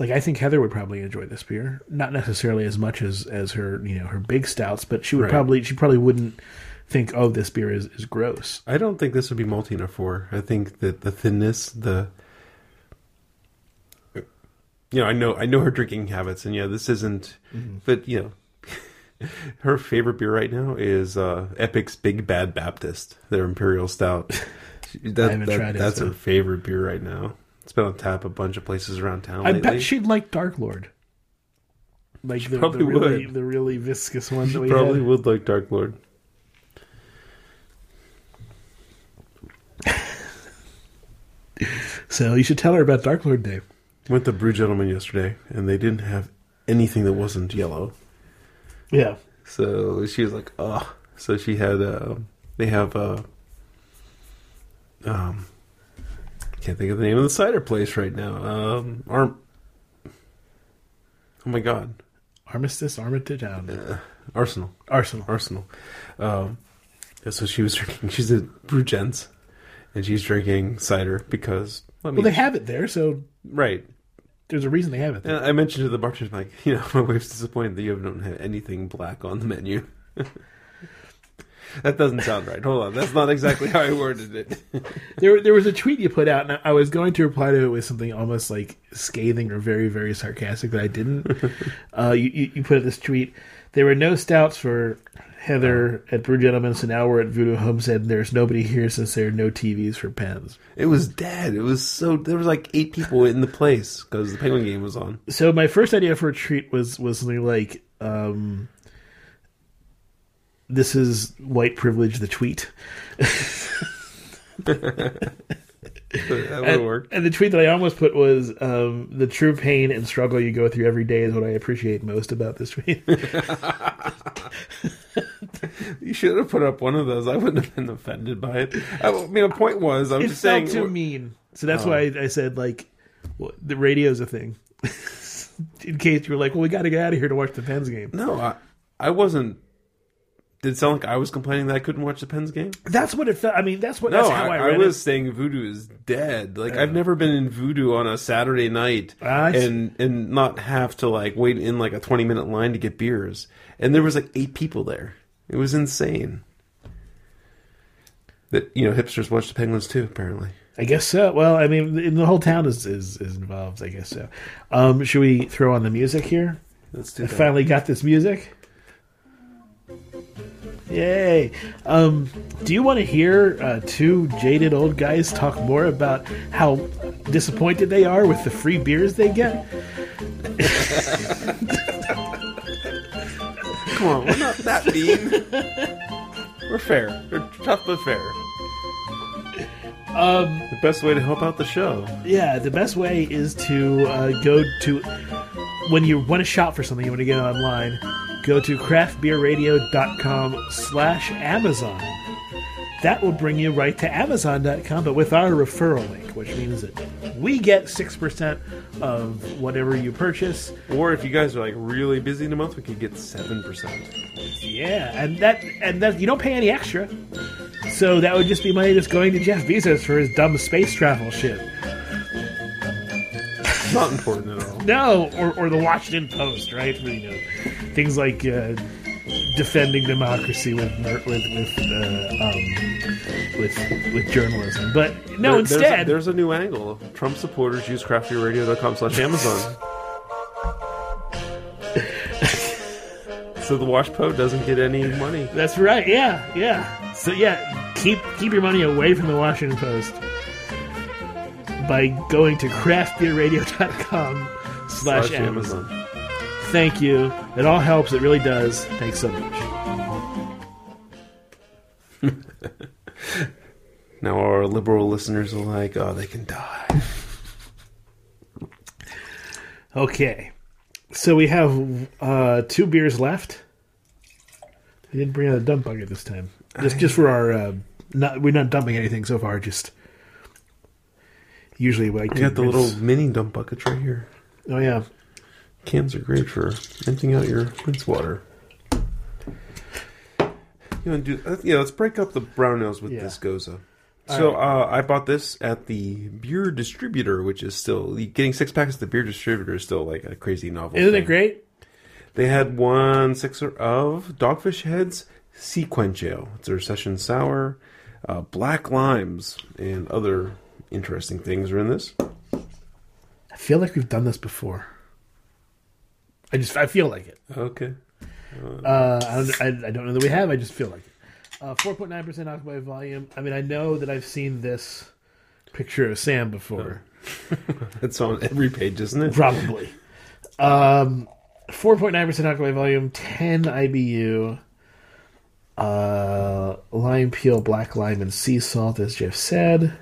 like I think Heather would probably enjoy this beer not necessarily as much as as her you know her big stouts but she would Right. probably she probably wouldn't think oh this beer is is gross I don't think this would be malty enough for. I think that the thinness, the you know, I know I know her drinking habits, and yeah, this isn't. Mm-hmm. But you know, her favorite beer right now is uh, Epic's Big Bad Baptist, their Imperial Stout. That, I haven't that- tried it, That's so- her favorite beer right now. It's been on tap a bunch of places around town I lately. bet she'd like Dark Lord like the, the probably really would. the really viscous one that we Probably had. would like Dark Lord. So you should tell her about Dark Lord Dave Went to Brew Gentlemen yesterday, and they didn't have anything that wasn't yellow. yeah So she was like, oh. So she had, uh, they have, uh, um, can't think of the name of the cider place right now. Um, Arm. Oh my god, Armistice, Armitage, uh, Arsenal, Arsenal. Arsenal. Um, so she was drinking. She's a brew gents, and she's drinking cider because. I mean, Well, they have it there, so right. there's a reason they have it there. And I mentioned to the bartender, like, you know, my wife's disappointed that you don't have anything black on the menu. that doesn't sound right. Hold on, that's not exactly how I worded it. There, there was a tweet you put out, and I was going to reply to it with something almost like scathing or very, very sarcastic, but I didn't. uh, you, you, you put out this tweet: "There were no stouts for Heather at Brew Gentlemen, so now we're at Voodoo Homestead, and there's nobody here since there are no TVs for pens." It was dead. It was so. There was like eight people in the place because the Penguin game was on. So my first idea for a treat was was something like, um, "This is white privilege." The tweet. That would and, and the tweet that I almost put was um, the true pain and struggle you go through every day is what I appreciate most about this tweet. You should have put up one of those. I wouldn't have been offended by it. I mean, the point was, I'm it just felt saying. too mean, so that's oh. why I, I said like well, the radio's a thing. In case you were like, well, we got to get out of here to watch the Pens game. no, I, I wasn't. Did it sound like I was complaining that I couldn't watch the Pens game? That's what it felt. I mean, that's what. No, that's how I, I, I, read was it. saying Voodoo is dead. Like I've never been in Voodoo on a Saturday night ah, I see. and and not have to like wait in like a twenty minute line to get beers. And there was like eight people there. It was insane. That you know, hipsters watch the Penguins too. Apparently, I guess so. Well, I mean, the whole town is, is is involved. I guess so. Um, should we throw on the music here? let's do I that. finally got this music. Yay! Um, do you want to hear uh, two jaded old guys talk more about how disappointed they are with the free beers they get? Come on, we're not that mean. we're fair. We're tough but fair. Um, The best way to help out the show. yeah, the best way is to uh, go to when you want to shop for something, you want to get it online. Go to craftbeerradio.com slash Amazon. That will bring you right to Amazon.com, but with our referral link, which means that we get 6% of whatever you purchase. Or if you guys are like really busy in a month, we could get seven percent. Yeah, and that and that you don't pay any extra. So that would just be money just going to Jeff Bezos for his dumb space travel shit. Not important at all. No, or, or the Washington Post, right? You know, things like uh, defending democracy with with with, uh, um, with with journalism. But no, There- instead, there's a, there's a new angle. Trump supporters use craftbeerradio.com slash Amazon. so the WashPo doesn't get any money. that's right. Yeah, yeah. So yeah, keep keep your money away from the Washington Post by going to craftbeerradio.com Slash Amazon. Thank you. It all helps. It really does. Thanks so much. Now our liberal listeners are like, oh, they can die. Okay. So we have uh, two beers left. I didn't bring out a dump bucket this time. Just just for our uh, not we're not dumping anything so far, just usually we I to got the little mini dump buckets right here. Oh yeah. Cans are great for emptying out your rinse water. You want to do? uh, Yeah, let's break up the brown nose with Yeah. this Gose. So uh, I bought this at the beer distributor, which is still getting six packs at the beer distributor is still like a crazy novel. Isn't thing. it great? They had one sixer of Dogfish Heads SeaQuench Ale. It's their session sour, uh, black limes, and other interesting things are in this. I feel like we've done this before. I just I feel like it. Okay. Uh, I, don't, I, I don't know that we have. I just feel like it. Uh, 4.9% alcohol by volume. I mean, I know that I've seen this picture of Sam before. It's on every page, isn't it? Probably. Um, 4.9% alcohol volume, 10 IBU, uh, lime peel, black lime, and sea salt, as Jeff said.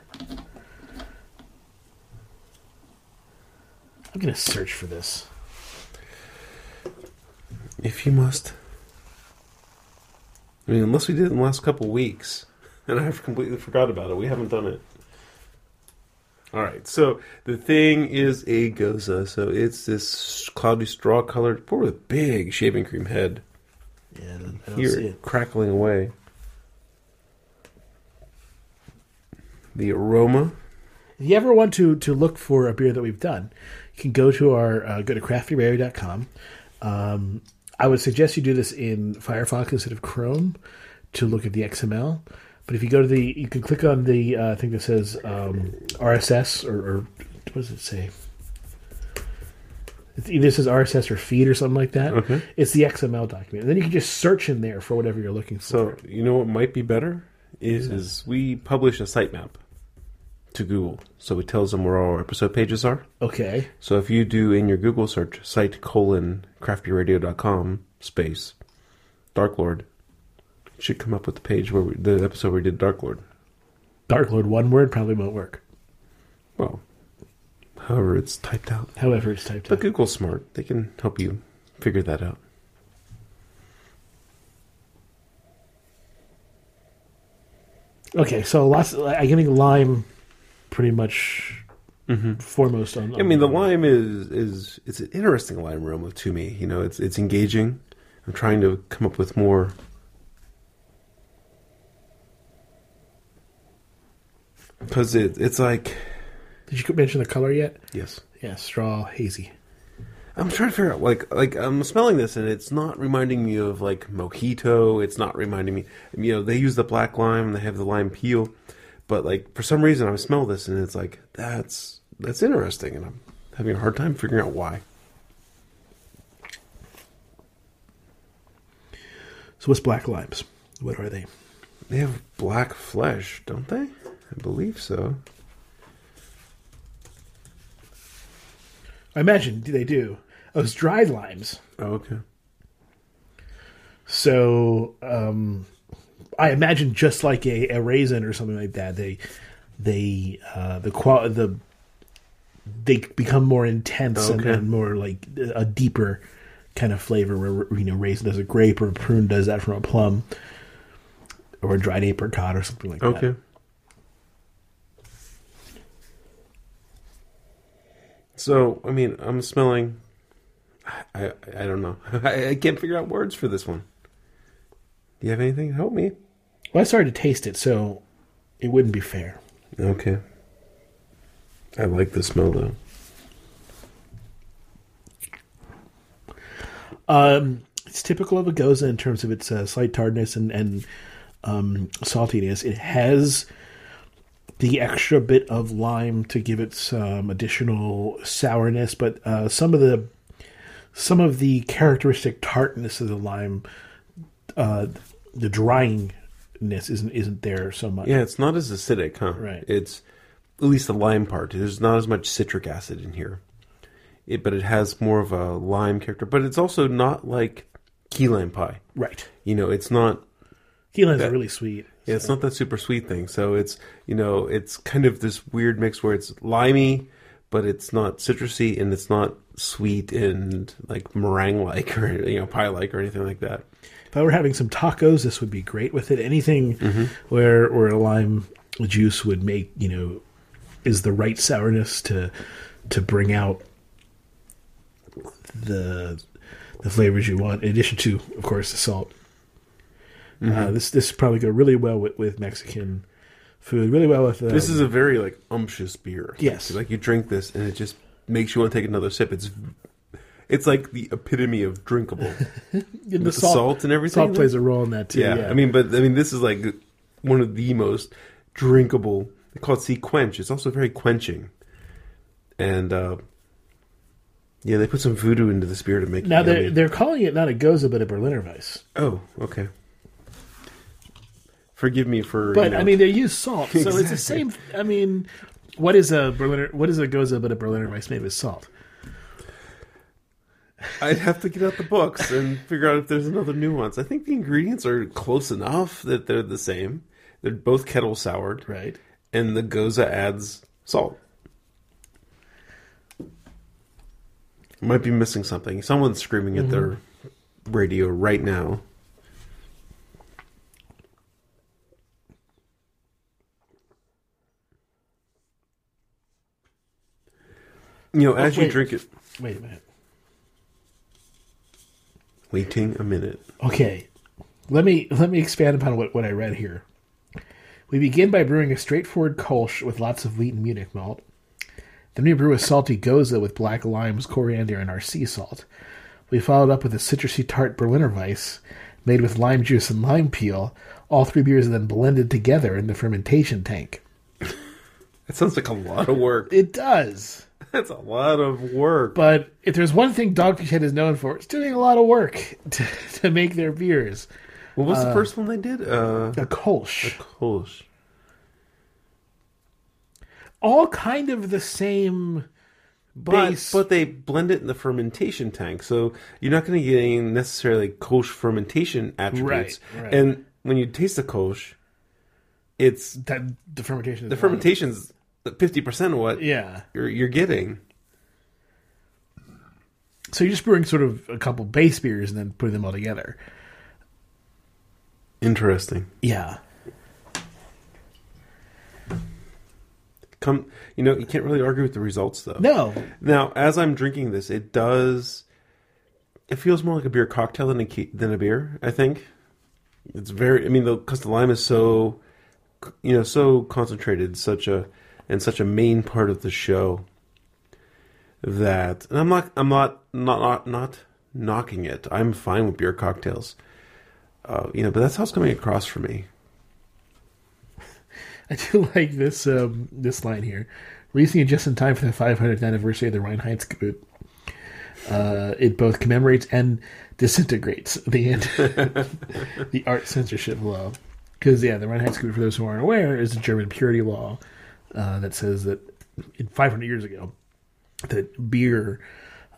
I'm going to search for this. If you must. I mean, unless we did it in the last couple weeks, and I've completely forgot about it. We haven't done it. All right, so the thing is a Gose. So it's this cloudy straw colored, poor with a big shaving cream head. Yeah, I don't Here, it. crackling away. The aroma. If you ever want to to look for a beer that we've done, you can go to our uh, go to craftbeerradio.com. Um, I would suggest you do this in Firefox instead of Chrome to look at the XML. But if you go to the, you can click on the uh, thing that says um, RSS or, or what does it say? Either says RSS or feed or something like that. Okay. It's the XML document. And then you can just search in there for whatever you're looking for. So you know what might be better is, is we publish a sitemap to Google, so it tells them where all our episode pages are. okay. So if you do in your Google search site colon craftbeerradio.com space Dark Lord, it should come up with the page where we, the episode where we did Dark Lord. Dark Lord, one word probably won't work. Well, however it's typed out. However, it's typed But out. But Google's smart; they can help you figure that out. Okay, so lots. I think lime, pretty much mm-hmm. foremost on. I mean, the lime is is it's an interesting lime aroma to me. You know, it's it's engaging. I'm trying to come up with more. Because it, it's like Did you mention the color yet? yes, Yeah, straw hazy. I'm trying to figure out like like I'm smelling this and it's not reminding me of like mojito. It's not reminding me. You know, they use the black lime. They have the lime peel, but like for some reason I smell this and it's like that's that's interesting, and I'm having a hard time figuring out why. So what's black limes? What are they? They have black flesh, don't they? I believe so. I imagine they do. Oh, it's dried limes. Oh, okay. So um, I imagine just like a, a raisin or something like that, they they uh, the qual the they become more intense and, Okay. and more like a deeper kind of flavor. Where you know raisin does a grape or a prune does that from a plum or a dried apricot or something like that. Okay. So, I mean, I'm smelling. I I, I don't know. I, I can't figure out words for this one. Do you have anything to help me? Well, I started to taste it, so it wouldn't be fair. Okay. I like the smell though. Um, it's typical of a Gose in terms of its uh, slight tartness and and um, saltiness. It has the extra bit of lime to give it some additional sourness, but uh, some of the some of the characteristic tartness of the lime, uh, the dryingness isn't isn't there so much. Yeah, it's not as acidic, huh? Right. It's at least the lime part. There's not as much citric acid in here. It, but it has more of a lime character. But it's also not like key lime pie. Right. You know, it's not Key limes That- really sweet. Yeah, it's not that super sweet thing. So it's you know it's kind of this weird mix where it's limey, but it's not citrusy and it's not sweet and like meringue like or you know pie like or anything like that. If I were having some tacos, this would be great with it. Anything where where a lime juice would make you know is the right sourness to to bring out the the flavors you want. In addition to, of course, the salt. Uh, this this probably go really well with, with Mexican food. Really well with uh, This is a very like umptious beer. Yes. like you drink this and it just makes you want to take another sip. It's it's like the epitome of drinkable. and with the salt and everything, Salt plays a role in that too. yeah, Yeah, I mean, but I mean, this is like one of the most drinkable. They call it SeaQuench. It's also very quenching, and uh, yeah, they put some voodoo into the spirit of making. now they're they're calling it not a Gose but a Berliner Weiss. Oh, okay. Forgive me for. But you know, I mean, they use salt, so it's the same. I mean, what is a Berliner? What is a Gose but a Berliner Weiss made with salt? I'd have to get out the books and figure out if there's another nuance. I think the ingredients are close enough that they're the same. They're both kettle soured. Right. And the Gose adds salt. Might be missing something. Someone's screaming at mm-hmm. their radio right now. You know, as oh, wait. you drink it. Wait a minute waiting a minute. Okay, let me let me expand upon what, what I read here. We begin by brewing a straightforward Kolsch with lots of wheat and Munich malt. Then we brew a salty Gose with black limes, coriander, and our sea salt. We followed up with a citrusy tart Berliner Weiss made with lime juice and lime peel. All three beers are then blended together in the fermentation tank. That sounds like a lot of work. It does. That's a lot of work. But if there's one thing Dogfish Head is known for, it's doing a lot of work to, to make their beers. What was the first one they did? Uh, A Kolsch. The Kolsch. all kind of the same But base. but they blend it in the fermentation tank, so you're not going to get any necessarily Kolsch fermentation attributes. Right, right. And when you taste the Kolsch, it's that the fermentation. Is the wrong. fermentation's fifty percent of what Yeah. you're you're getting. So you're just brewing sort of a couple base beers and then putting them all together. Interesting. Yeah. Come, you know, you can't really argue with the results though. No. Now, as I'm drinking this, it does. It feels more like a beer cocktail than a than a beer. I think it's very. I mean, because the lime is so, you know, so concentrated, such a and such a main part of the show. That and I'm not. I'm not. Not. Not. Not knocking it. I'm fine with beer cocktails. Uh, you know, but that's how it's coming across for me. I do like this um, this line here. Releasing it just in time for the 500th anniversary of the Reinheitsgebot. Uh, it both commemorates and disintegrates the the art censorship law. Because yeah, the Reinheitsgebot, for those who aren't aware, is a German purity law uh, that says that in 500 years ago, that beer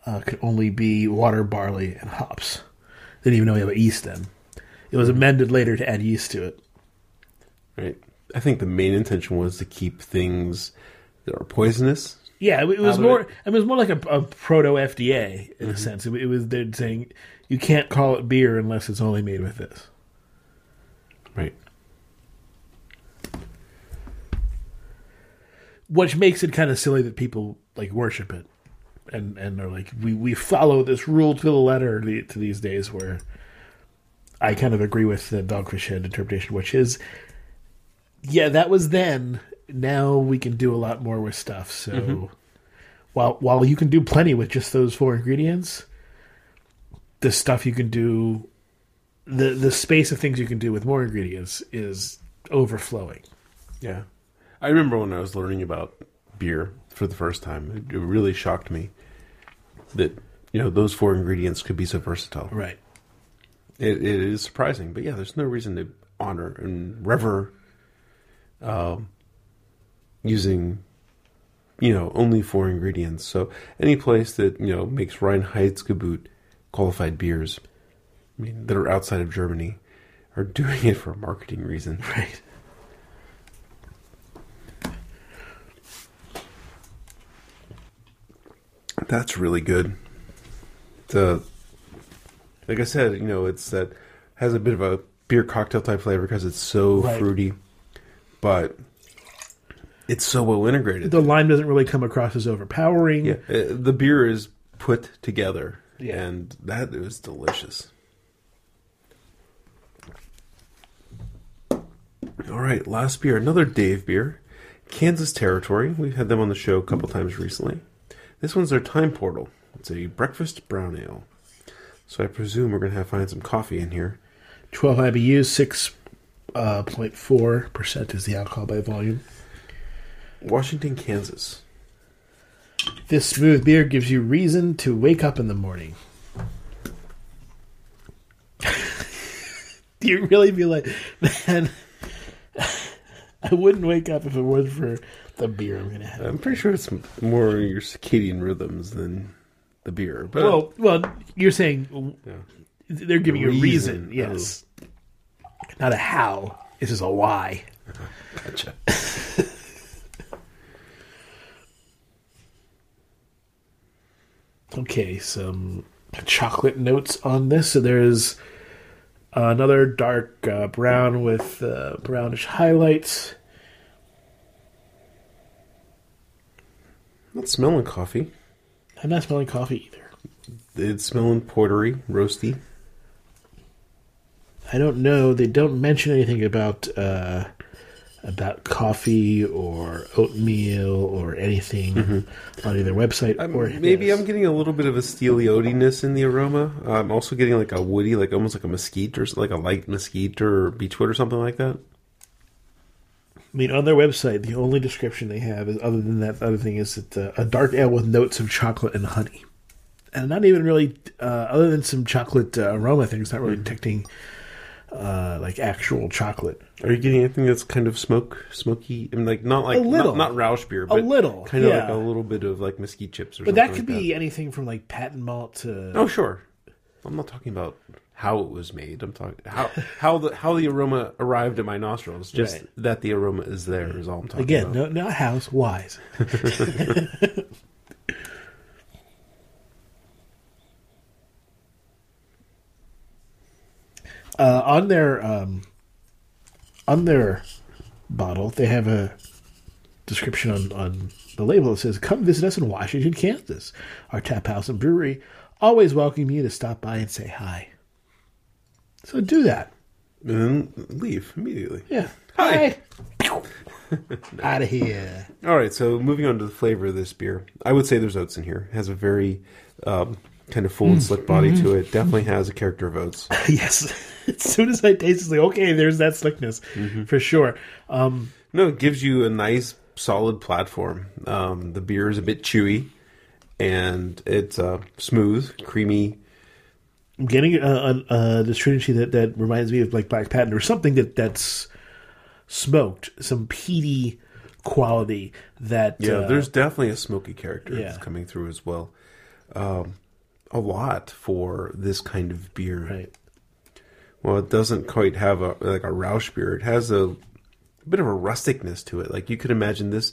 uh, could only be water, barley, and hops. They didn't even know we have a yeast then. It was amended later to add yeast to it. Right. I think the main intention was to keep things that are poisonous Yeah, it, it was more. it. I mean, it was more like a, a proto FDA in a sense. It, it was they're saying you can't call it beer unless it's only made with this. Right. Which makes it kind of silly that people like worship it. And and are like we we follow this rule to the letter the, to these days where I kind of agree with the dogfish head interpretation which is yeah that was then. Now we can do a lot more with stuff. So mm-hmm. while while you can do plenty with just those four ingredients the stuff you can do the the space of things you can do with more ingredients is overflowing. Yeah. I remember when I was learning about beer for the first time, it, it really shocked me that, you know, those four ingredients could be so versatile. right It, it is surprising, but yeah, there's no reason to honor and rever um, using, you know, only four ingredients. So any place that, you know, makes Reinheitsgebot qualified beers, I mean, that are outside of Germany, are doing it for a marketing reason. right That's really good. The like I said, you know, it's that has a bit of a beer cocktail type flavor because it's so Right. fruity, but it's so well integrated. the lime doesn't really come across as overpowering. yeah, uh, the beer is put together, Yeah. and that is delicious. All right, last beer, another Dave beer, Kansas Territory. We've had them on the show a couple times recently. This one's their Time Portal. It's a breakfast brown ale. So I presume we're gonna have to find some coffee in here. 12 IBUs, 6.4 uh, percent is the alcohol by volume. Washington, Kansas. This smooth beer gives you reason to wake up in the morning. Do you really be like, man? I wouldn't wake up if it wasn't for the beer I'm gonna have. I'm pretty sure it's more your circadian rhythms than the beer. But well, well, you're saying yeah. they're giving you a reason, Reason, yes, not a how. This is a why. gotcha. Okay, some chocolate notes on this. So there's another dark uh, brown with uh, brownish highlights. Not smelling coffee. I'm not smelling coffee either. It's smelling portery, roasty. I don't know. They don't mention anything about uh, about coffee or oatmeal or anything on either website I'm- or maybe his. I'm getting a little bit of a steely oatiness in the aroma. I'm also getting like a woody, like almost like a mesquite or like a light mesquite or beechwood or something like that. I mean, on their website, the only description they have is other than that other thing is that uh, a dark ale with notes of chocolate and honey, and not even really uh, other than some chocolate uh, aroma things, not really Mm-hmm. detecting uh, like actual chocolate. Are you getting anything that's kind of smoke, smoky? I mean, like not like A little. not, not Rausch beer, but a little, kind of like a little bit of like mesquite chips or But something. that could like be anything from like patent malt to Oh, sure. I'm not talking about how it was made. I'm talking how how the how the aroma arrived at my nostrils. Just Right. that the aroma is there is all I'm talking again, about. no, not house wise. uh, on their um, on their bottle, they have a description on, on the label that says, "Come visit us in Washington, Kansas. Our tap house and brewery always welcome you to stop by and say hi." So do that. And then leave immediately. Yeah. Hi. Out of here. All right, so moving on to the flavor of this beer, I would say there's oats in here. It has a very um, kind of full and slick body to it. Definitely has a character of oats. yes. as soon as I taste it, it's like, okay, there's that slickness for sure. Um, No, it gives you a nice, solid platform. Um, the beer is a bit chewy, and it's uh, smooth, creamy. I'm getting a, a, a this trinity that, that reminds me of like Black Patent or something that that's smoked, some peaty quality that Yeah, uh, there's definitely a smoky character yeah. that's coming through as well. Um, a lot for this kind of beer. right. Well, it doesn't quite have a like a Rausch beer. It has a, bit of a rusticness to it. Like you could imagine this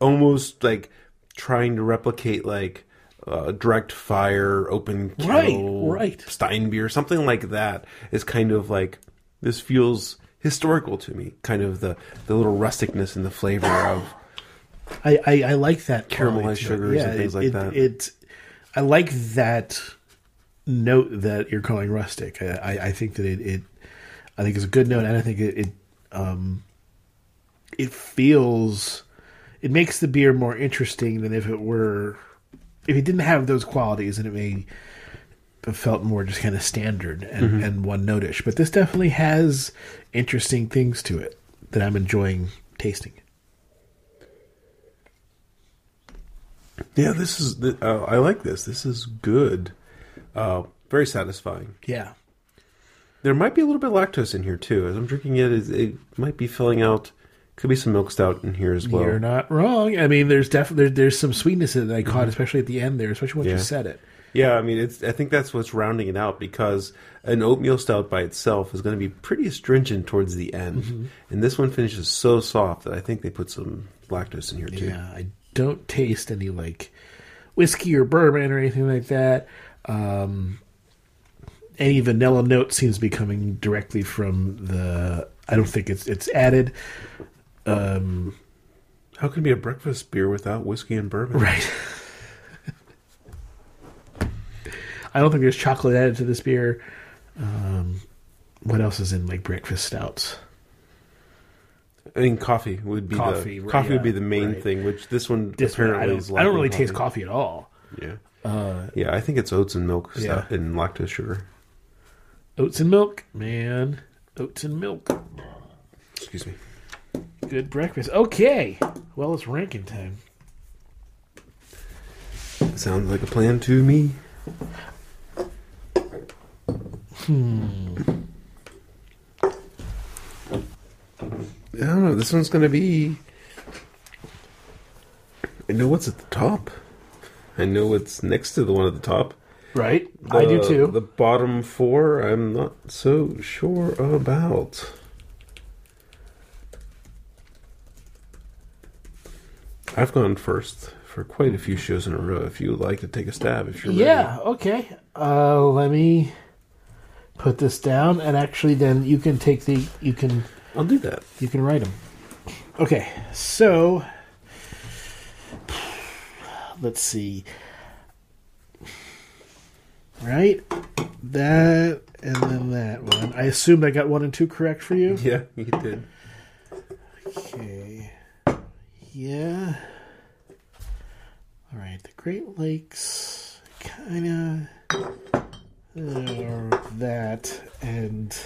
almost like trying to replicate like uh, direct fire, open Right, kettle, right. Stein beer, something like that. Is kind of like this feels historical to me. Kind of the the little rusticness and the flavor of I, I, I like that Caramelized quality to it. sugars and things it, like it, that. It, I like that note that you're calling rustic. I, I, I think that it, it, I think it's a good note, and I think it, it, um, it feels, it makes the beer more interesting than if it were, if it didn't have those qualities, and it may have felt more just kind of standard and, Mm-hmm. and one notish. But this definitely has interesting things to it that I'm enjoying tasting. yeah. This is the, uh, I like this. This is good. Uh, very satisfying. Yeah. There might be a little bit of lactose in here too. As I'm drinking it, it, it might be filling out. Could be some milk stout in here as well. You're not wrong. I mean, there's definitely there, there's some sweetness that I caught, especially at the end there, especially once Mm-hmm. Yeah. you said it. Yeah, I mean, it's. I think that's what's rounding it out because an oatmeal stout by itself is going to be pretty astringent towards the end, Mm-hmm. and this one finishes so soft that I think they put some lactose in here too. Yeah, I don't taste any like whiskey or bourbon or anything like that. Um, any vanilla note seems to be coming directly from the. I don't think it's it's added. Um, How can it be a breakfast beer without whiskey and bourbon? right. I don't think there's chocolate added to this beer. Um, what else is in like breakfast stouts? I mean, coffee would be Coffee, the coffee would be the main right. thing, which this one This one, apparently I is. don't, I don't really taste coffee at all. Yeah, Uh, yeah. I think it's oats and milk Yeah. stout and lactose sugar. oats and milk, man. Oats and milk. Excuse me. Good breakfast. Okay. Well, it's ranking time. Sounds like a plan to me. Hmm. I don't know. This one's going to be. I know what's at the top. I know what's next to the one at the top. Right? I do too. The bottom four, I'm not so sure about. I've gone first for quite a few shows in a row. If you would like to take a stab, if you're yeah, okay. Uh, let me put this down, and actually, then you can take the you can I'll do that. you can write them. Okay, so let's see. right? That and then that one. I assumed I got one and two correct for you. Yeah, you did. Okay. Yeah. All right. The Great Lakes, kind of that, and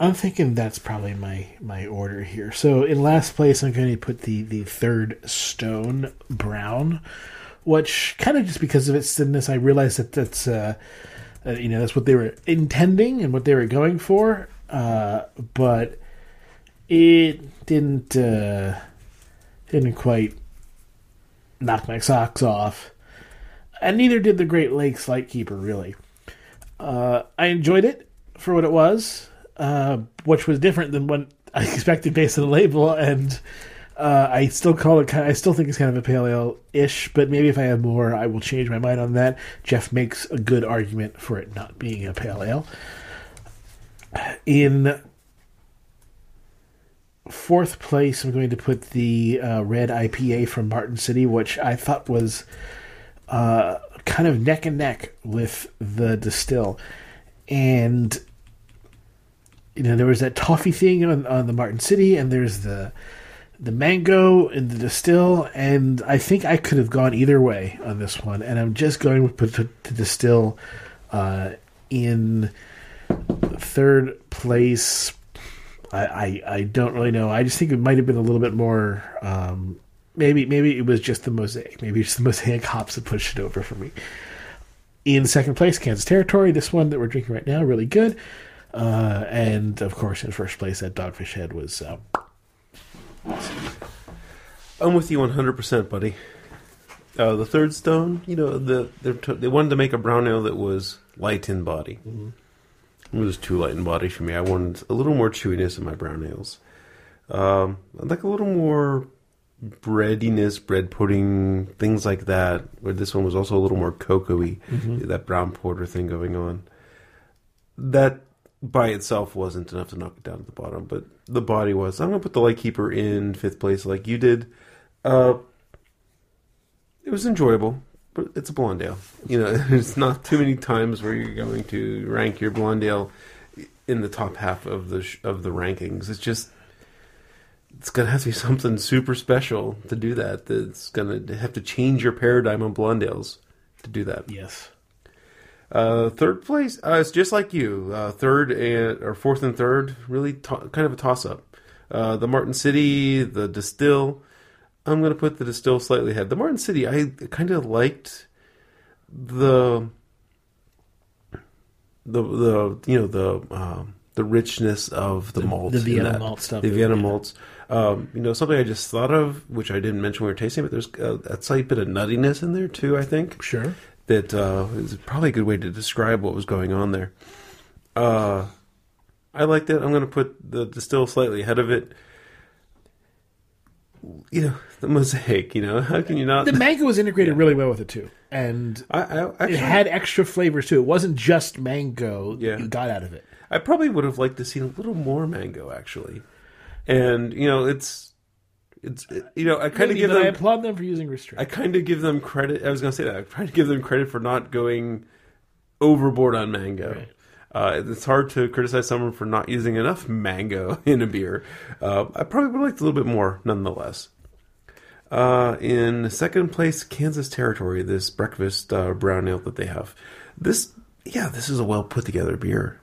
I'm thinking that's probably my my order here. So in last place, I'm going to put the the third stone brown, which kind of just because of its thinness, I realized that that's uh, uh, you know that's what they were intending and what they were going for, uh, but it didn't uh, didn't quite knock my socks off, and neither did the Great Lakes Lightkeeper. Really, uh, I enjoyed it for what it was, uh, which was different than what I expected based on the label, and uh, I still call it. I still think it's kind of a pale ale ish, but maybe if I have more, I will change my mind on that. Jeff makes a good argument for it not being a pale ale. In fourth place, I'm going to put the uh, red IPA from Martin City, which I thought was uh, kind of neck and neck with the Destihl. And, you know, there was that toffee thing on, on the Martin City, and there's the the mango and the Destihl, and I think I could have gone either way on this one. And I'm just going to put the, the Destihl uh, in third place I, I, I don't really know. I just think it might have been a little bit more. Um, maybe maybe it was just the mosaic. Maybe it's the mosaic hops that pushed it over for me. In second place, Kansas Territory. This one that we're drinking right now, really good. Uh, and of course, in first place, that Dogfish Head was. Uh, I'm with you 100%, buddy. Uh, the third stone, you know, the t- they wanted to make a brown ale that was light in body. Mm-hmm. It was too light in body for me. I wanted a little more chewiness in my brown ales. Um, I'd like a little more breadiness, bread pudding, things like that. Where this one was also a little more cocoa-y, mm-hmm. that brown porter thing going on. That by itself wasn't enough to knock it down to the bottom, but the body was. I'm gonna put the Lightkeeper in fifth place, like you did. Uh, it was enjoyable but it's a blonde ale. You know, there's not too many times where you're going to rank your blonde ale in the top half of the sh- of the rankings. It's just it's gonna have to be something super special to do that. That's gonna have to change your paradigm on blonde ales to do that. Yes. Uh, third place, uh, it's just like you. Uh, third and or fourth and third, really to- kind of a toss up. Uh, the Martin City, the Destihl, I'm going to put the Destihl slightly ahead. The Martin City, I kind of liked the the the you know the um, the richness of the, the malt, the Vienna malt stuff, the Vienna yeah. malts. Um, you know, something I just thought of, which I didn't mention when we were tasting, but there's a, a slight bit of nuttiness in there too. I think sure that uh, is probably a good way to describe what was going on there. Uh, I liked it. I'm going to put the Destihl slightly ahead of it you know the mosaic. You know how can you not? The mango was integrated yeah. really well with it too, and I, I actually, it had extra flavors too. It wasn't just mango yeah. you got out of it. I probably would have liked to see a little more mango actually, and you know it's it's you know I kind of give them. I applaud them for using restraint. I kind of give them credit. I was going to say that. I try to give them credit for not going overboard on mango. Right. Uh, it's hard to criticize someone for not using enough mango in a beer. Uh, I probably would have liked a little bit more, nonetheless. Uh, in second place, Kansas Territory, this breakfast uh, brown ale that they have. This, yeah, this is a well put together beer.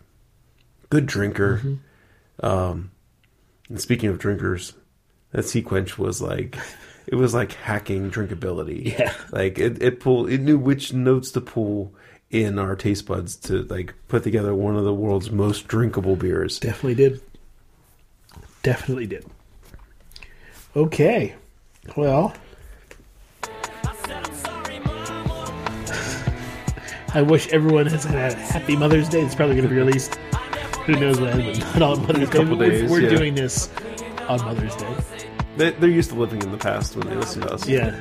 Good drinker. Mm-hmm. Um, and speaking of drinkers, that SeaQuench was like, it was like hacking drinkability. Yeah, like it, it pulled, it knew which notes to pull in our taste buds to like put together one of the world's most drinkable beers. Definitely did. Definitely did. Okay. Well, I wish everyone has had a happy Mother's Day. It's probably going to be released. Who knows when? But not on Mother's Day. Days, we're, we're yeah. doing this on Mother's Day. They, are used to living in the past when they listen to us. Yeah.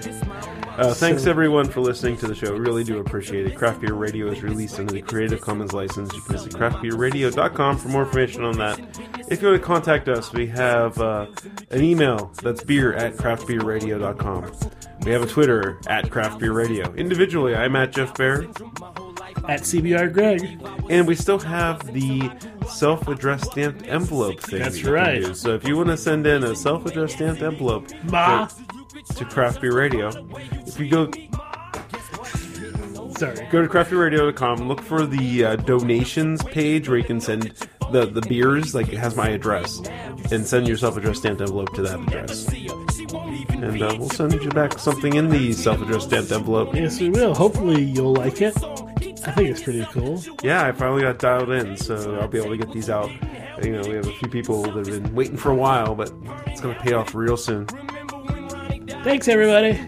Uh, thanks everyone for listening to the show. Really do appreciate it. Craft Beer Radio is released under the Creative Commons license. You can visit craftbeerradio.com for more information on that. If you want to contact us, we have uh, an email that's beer at craftbeerradio.com. We have a Twitter at Craft Beer Radio. Individually, I'm at Jeff Bear. At CBR Greg. And we still have the self-addressed stamped envelope thing. That's that you can right. So if you want to send in a self-addressed stamped envelope Ma. To Craft Beer Radio, if you go Sorry. go to craftbeerradio.com, look for the uh, donations page where you can send the, the beers, like it has my address, and send your self-addressed stamped envelope to that address. And uh, we'll send you back something in the self-addressed stamped envelope. Yes, we will. Hopefully, you'll like it. I think it's pretty cool. Yeah, I finally got dialed in, so I'll be able to get these out. You know, we have a few people that have been waiting for a while, but it's going to pay off real soon. Thanks, everybody.